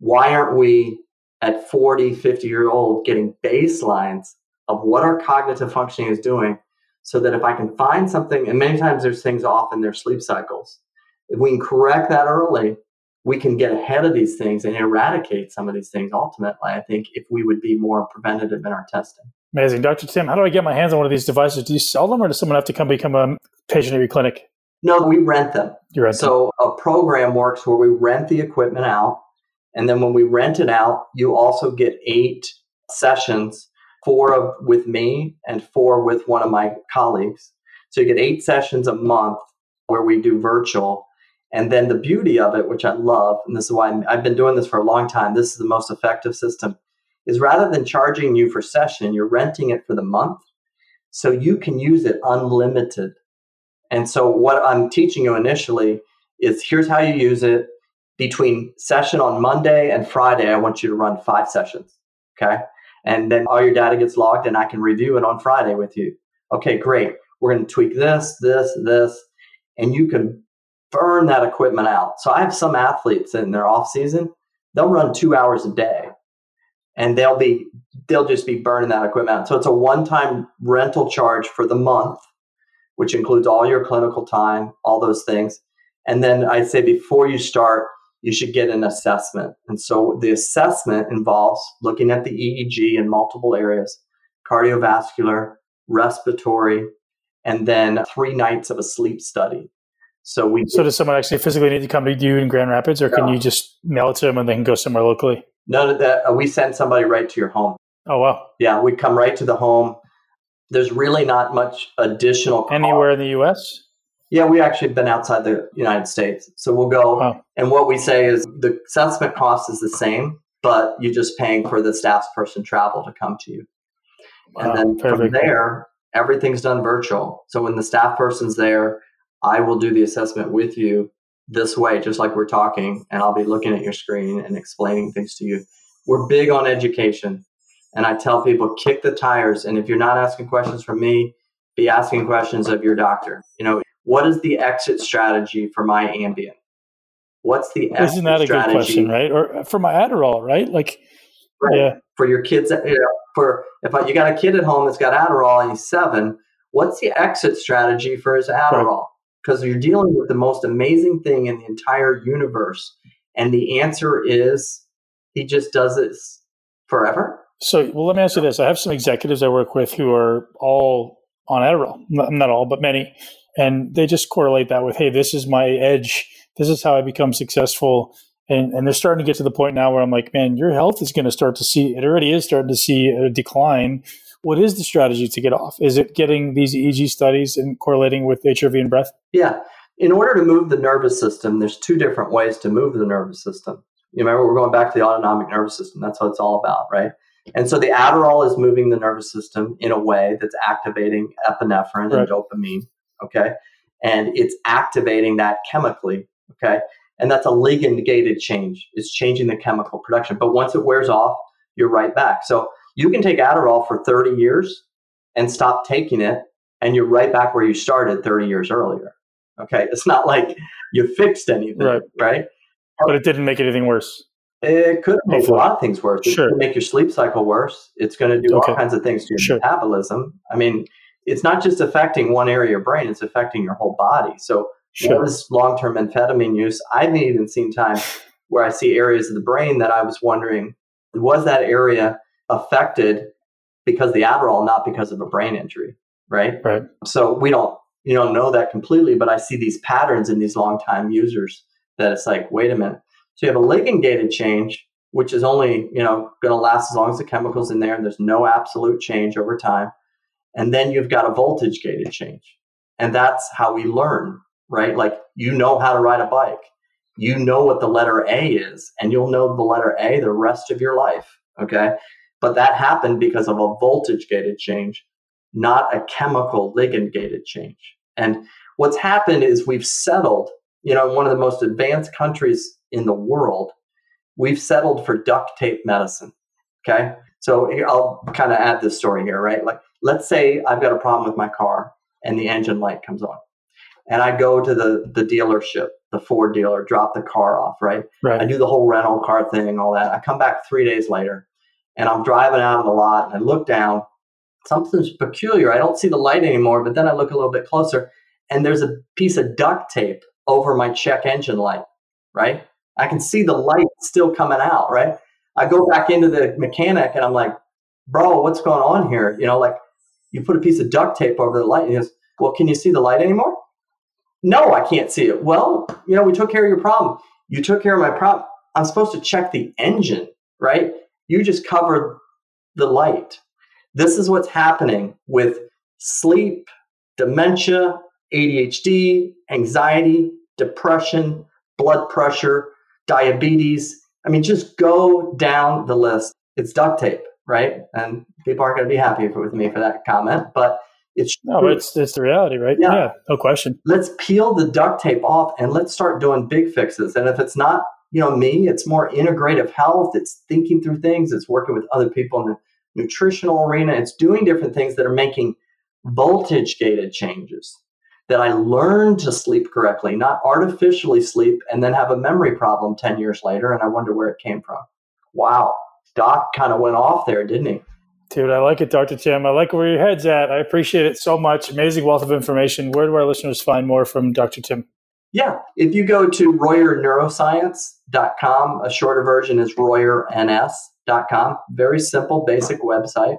Why aren't we at 40, 50 year old getting baselines of what our cognitive functioning is doing so that if I can find something, and many times there's things off in their sleep cycles, if we can correct that early, we can get ahead of these things and eradicate some of these things ultimately, I think, if we would be more preventative in our testing. Amazing. Dr. Tim, how do I get my hands on one of these devices? Do you sell them or does someone have to come become a patient at your clinic? No, we rent them. You rent so them. a program works where we rent the equipment out. And then when we rent it out, you also get eight sessions, four of, with me and four with one of my colleagues. So you get eight sessions a month where we do virtual and then the beauty of it, which I love, and this is why i have been doing this for a long time, this is the most effective system, is rather than charging you for session, you're renting it for the month. So you can use it unlimited. And so what I'm teaching you initially is here's how you use it. Between session on Monday and Friday, I want you to run five sessions. Okay. And then all your data gets logged and I can review it on Friday with you. Okay, great. We're going to tweak this, this, this. And you can burn that equipment out. So I have some athletes in their off season, they'll run two hours a day and they'll be they'll just be burning that equipment out. So it's a one-time rental charge for the month, which includes all your clinical time, all those things. And then I'd say before you start, you should get an assessment. And so the assessment involves looking at the EEG in multiple areas, cardiovascular, respiratory, and then three nights of a sleep study. So we. So does someone actually physically need to come to you in Grand Rapids, or no. can you just mail it to them and they can go somewhere locally? None of that. Uh, we send somebody right to your home. Oh wow! Yeah, we come right to the home. There's really not much additional. Anywhere in the U.S. Yeah, we actually been outside the United States, so we'll go. Oh. And what we say is the assessment cost is the same, but you're just paying for the staff person travel to come to you. And wow, then from there, everything's done virtual. So when the staff person's there, I will do the assessment with you this way, just like we're talking, and I'll be looking at your screen and explaining things to you. We're big on education. And I tell people, kick the tires. And if you're not asking questions from me, be asking questions of your doctor. You know, what is the exit strategy for my Ambien? What's the exit Isn't that a strategy? good question, right? Or uh, for my Adderall, right? Like, right. yeah. For your kids, uh, you know, for if you got a kid at home that's got Adderall and he's seven, what's the exit strategy for his Adderall? Right because you're dealing with the most amazing thing in the entire universe. And the answer is he just does this forever. So, well, let me ask you this. I have some executives I work with who are all on Adderall, not all, but many. And they just correlate that with, hey, this is my edge. This is how I become successful. And, and they're starting to get to the point now where I'm like, man, your health is going to start to see, it already is starting to see a decline what is the strategy to get off? Is it getting these EEG studies and correlating with HRV and breath? Yeah. In order to move the nervous system, there's two different ways to move the nervous system. You remember, we're going back to the autonomic nervous system. That's what it's all about, right? And so the Adderall is moving the nervous system in a way that's activating epinephrine right. and dopamine, okay? And it's activating that chemically, okay? And that's a ligand gated change. It's changing the chemical production. But once it wears off, you're right back. So you can take Adderall for 30 years and stop taking it, and you're right back where you started 30 years earlier. Okay. It's not like you fixed anything, right? right? But it didn't make anything worse. It could make Hopefully. a lot of things worse. It sure. could make your sleep cycle worse. It's going to do okay. all kinds of things to your sure. metabolism. I mean, it's not just affecting one area of your brain, it's affecting your whole body. So, sure. what is long term amphetamine use? I've even seen times where I see areas of the brain that I was wondering was that area affected because the Adderall, not because of a brain injury, right? Right. So we don't you don't know that completely, but I see these patterns in these long time users that it's like, wait a minute. So you have a ligand gated change, which is only you know going to last as long as the chemicals in there, and there's no absolute change over time. And then you've got a voltage gated change, and that's how we learn, right? Like you know how to ride a bike, you know what the letter A is, and you'll know the letter A the rest of your life. Okay. But that happened because of a voltage gated change, not a chemical ligand gated change. And what's happened is we've settled, you know, in one of the most advanced countries in the world, we've settled for duct tape medicine. Okay. So I'll kind of add this story here, right? Like, let's say I've got a problem with my car and the engine light comes on. And I go to the, the dealership, the Ford dealer, drop the car off, right? Right. I do the whole rental car thing, all that. I come back three days later and I'm driving out of the lot and I look down. Something's peculiar. I don't see the light anymore, but then I look a little bit closer and there's a piece of duct tape over my check engine light, right? I can see the light still coming out, right? I go back into the mechanic and I'm like, bro, what's going on here? You know, like you put a piece of duct tape over the light and he goes, well, can you see the light anymore? No, I can't see it. Well, you know, we took care of your problem. You took care of my problem. I'm supposed to check the engine, right? You just covered the light. This is what's happening with sleep, dementia, ADHD, anxiety, depression, blood pressure, diabetes. I mean, just go down the list. It's duct tape, right? And people aren't going to be happy with me for that comment, but it's no, it's it's the reality, right? Yeah. yeah, no question. Let's peel the duct tape off and let's start doing big fixes. And if it's not, you know, me, it's more integrative health. It's thinking through things. It's working with other people in the nutritional arena. It's doing different things that are making voltage gated changes that I learned to sleep correctly, not artificially sleep and then have a memory problem 10 years later. And I wonder where it came from. Wow. Doc kind of went off there, didn't he? Dude, I like it, Dr. Tim. I like where your head's at. I appreciate it so much. Amazing wealth of information. Where do our listeners find more from Dr. Tim? Yeah. If you go to RoyerNeuroscience.com, a shorter version is RoyerNS.com. Very simple, basic website.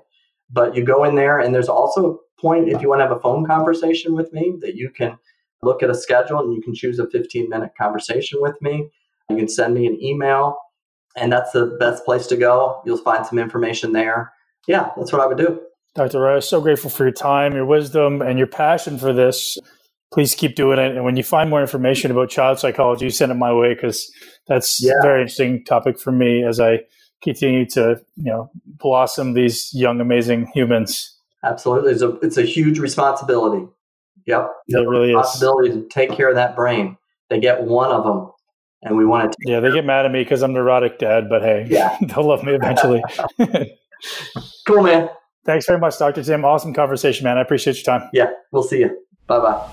But you go in there, and there's also a point, if you want to have a phone conversation with me, that you can look at a schedule and you can choose a 15 minute conversation with me. You can send me an email, and that's the best place to go. You'll find some information there. Yeah, that's what I would do. Dr. Rice, so grateful for your time, your wisdom, and your passion for this. Please keep doing it. And when you find more information about child psychology, send it my way because that's yeah. a very interesting topic for me as I continue to, you know, blossom these young, amazing humans. Absolutely. It's a, it's a huge responsibility. Yep. It really responsibility is. to take care of that brain. They get one of them and we want to. yeah, they get mad at me because I'm neurotic dad, but hey, yeah. they'll love me eventually. cool, man. Thanks very much, Dr. Tim. Awesome conversation, man. I appreciate your time. Yeah, we'll see you. Bye bye.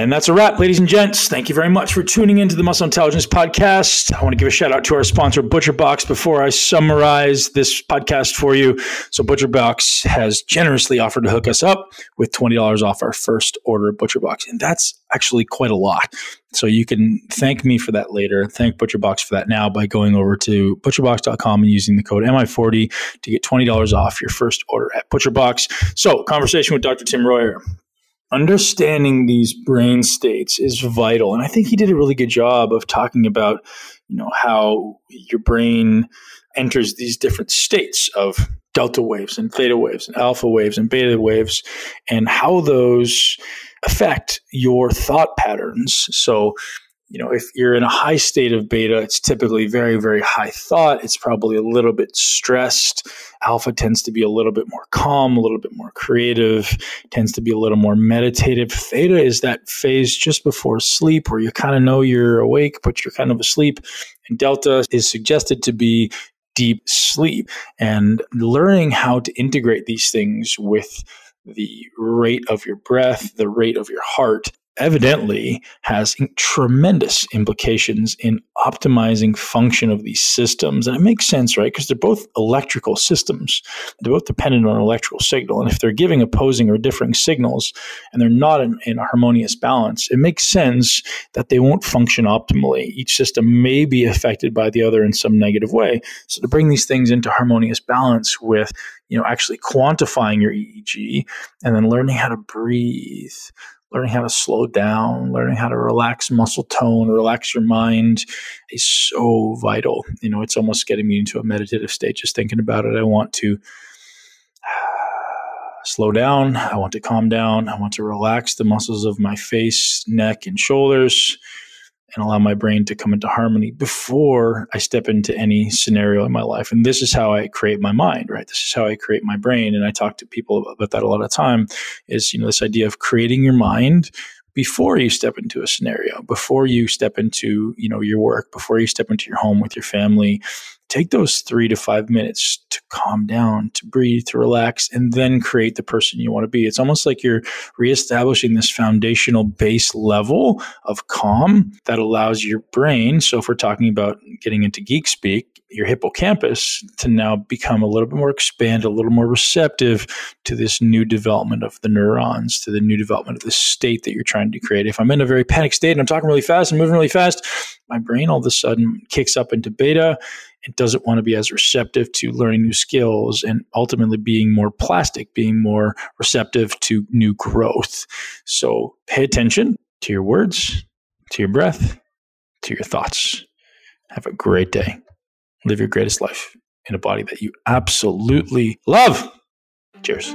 And that's a wrap, ladies and gents. Thank you very much for tuning into the Muscle Intelligence Podcast. I want to give a shout out to our sponsor, ButcherBox, before I summarize this podcast for you. So, ButcherBox has generously offered to hook us up with $20 off our first order of ButcherBox. And that's actually quite a lot. So, you can thank me for that later. Thank ButcherBox for that now by going over to butcherbox.com and using the code MI40 to get $20 off your first order at ButcherBox. So, conversation with Dr. Tim Royer understanding these brain states is vital. And I think he did a really good job of talking about, you know, how your brain enters these different states of delta waves and theta waves and alpha waves and beta waves and how those affect your thought patterns. So you know, if you're in a high state of beta, it's typically very, very high thought. It's probably a little bit stressed. Alpha tends to be a little bit more calm, a little bit more creative, tends to be a little more meditative. Theta is that phase just before sleep where you kind of know you're awake, but you're kind of asleep. And delta is suggested to be deep sleep. And learning how to integrate these things with the rate of your breath, the rate of your heart, evidently has tremendous implications in optimizing function of these systems. And it makes sense, right? Because they're both electrical systems. They're both dependent on electrical signal. And if they're giving opposing or differing signals and they're not in, in a harmonious balance, it makes sense that they won't function optimally. Each system may be affected by the other in some negative way. So to bring these things into harmonious balance with you know actually quantifying your EEG and then learning how to breathe learning how to slow down, learning how to relax muscle tone, relax your mind is so vital. You know, it's almost getting me into a meditative state just thinking about it. I want to slow down. I want to calm down. I want to relax the muscles of my face, neck, and shoulders and allow my brain to come into harmony before I step into any scenario in my life. And this is how I create my mind, right? This is how I create my brain. And I talk to people about that a lot of time is, you know, this idea of creating your mind before you step into a scenario, before you step into, you know, your work, before you step into your home with your family, take those three to five minutes to calm down, to breathe, to relax, and then create the person you want to be. It's almost like you're reestablishing this foundational base level of calm that allows your brain. So, if we're talking about getting into geek speak, your hippocampus to now become a little bit more expanded, a little more receptive to this new development of the neurons, to the new development of the state that you're trying to create. If I'm in a very panic state and I'm talking really fast and moving really fast, my brain all of a sudden kicks up into beta it doesn't want to be as receptive to learning new skills and ultimately being more plastic, being more receptive to new growth. So pay attention to your words, to your breath, to your thoughts. Have a great day. Live your greatest life in a body that you absolutely love. Cheers.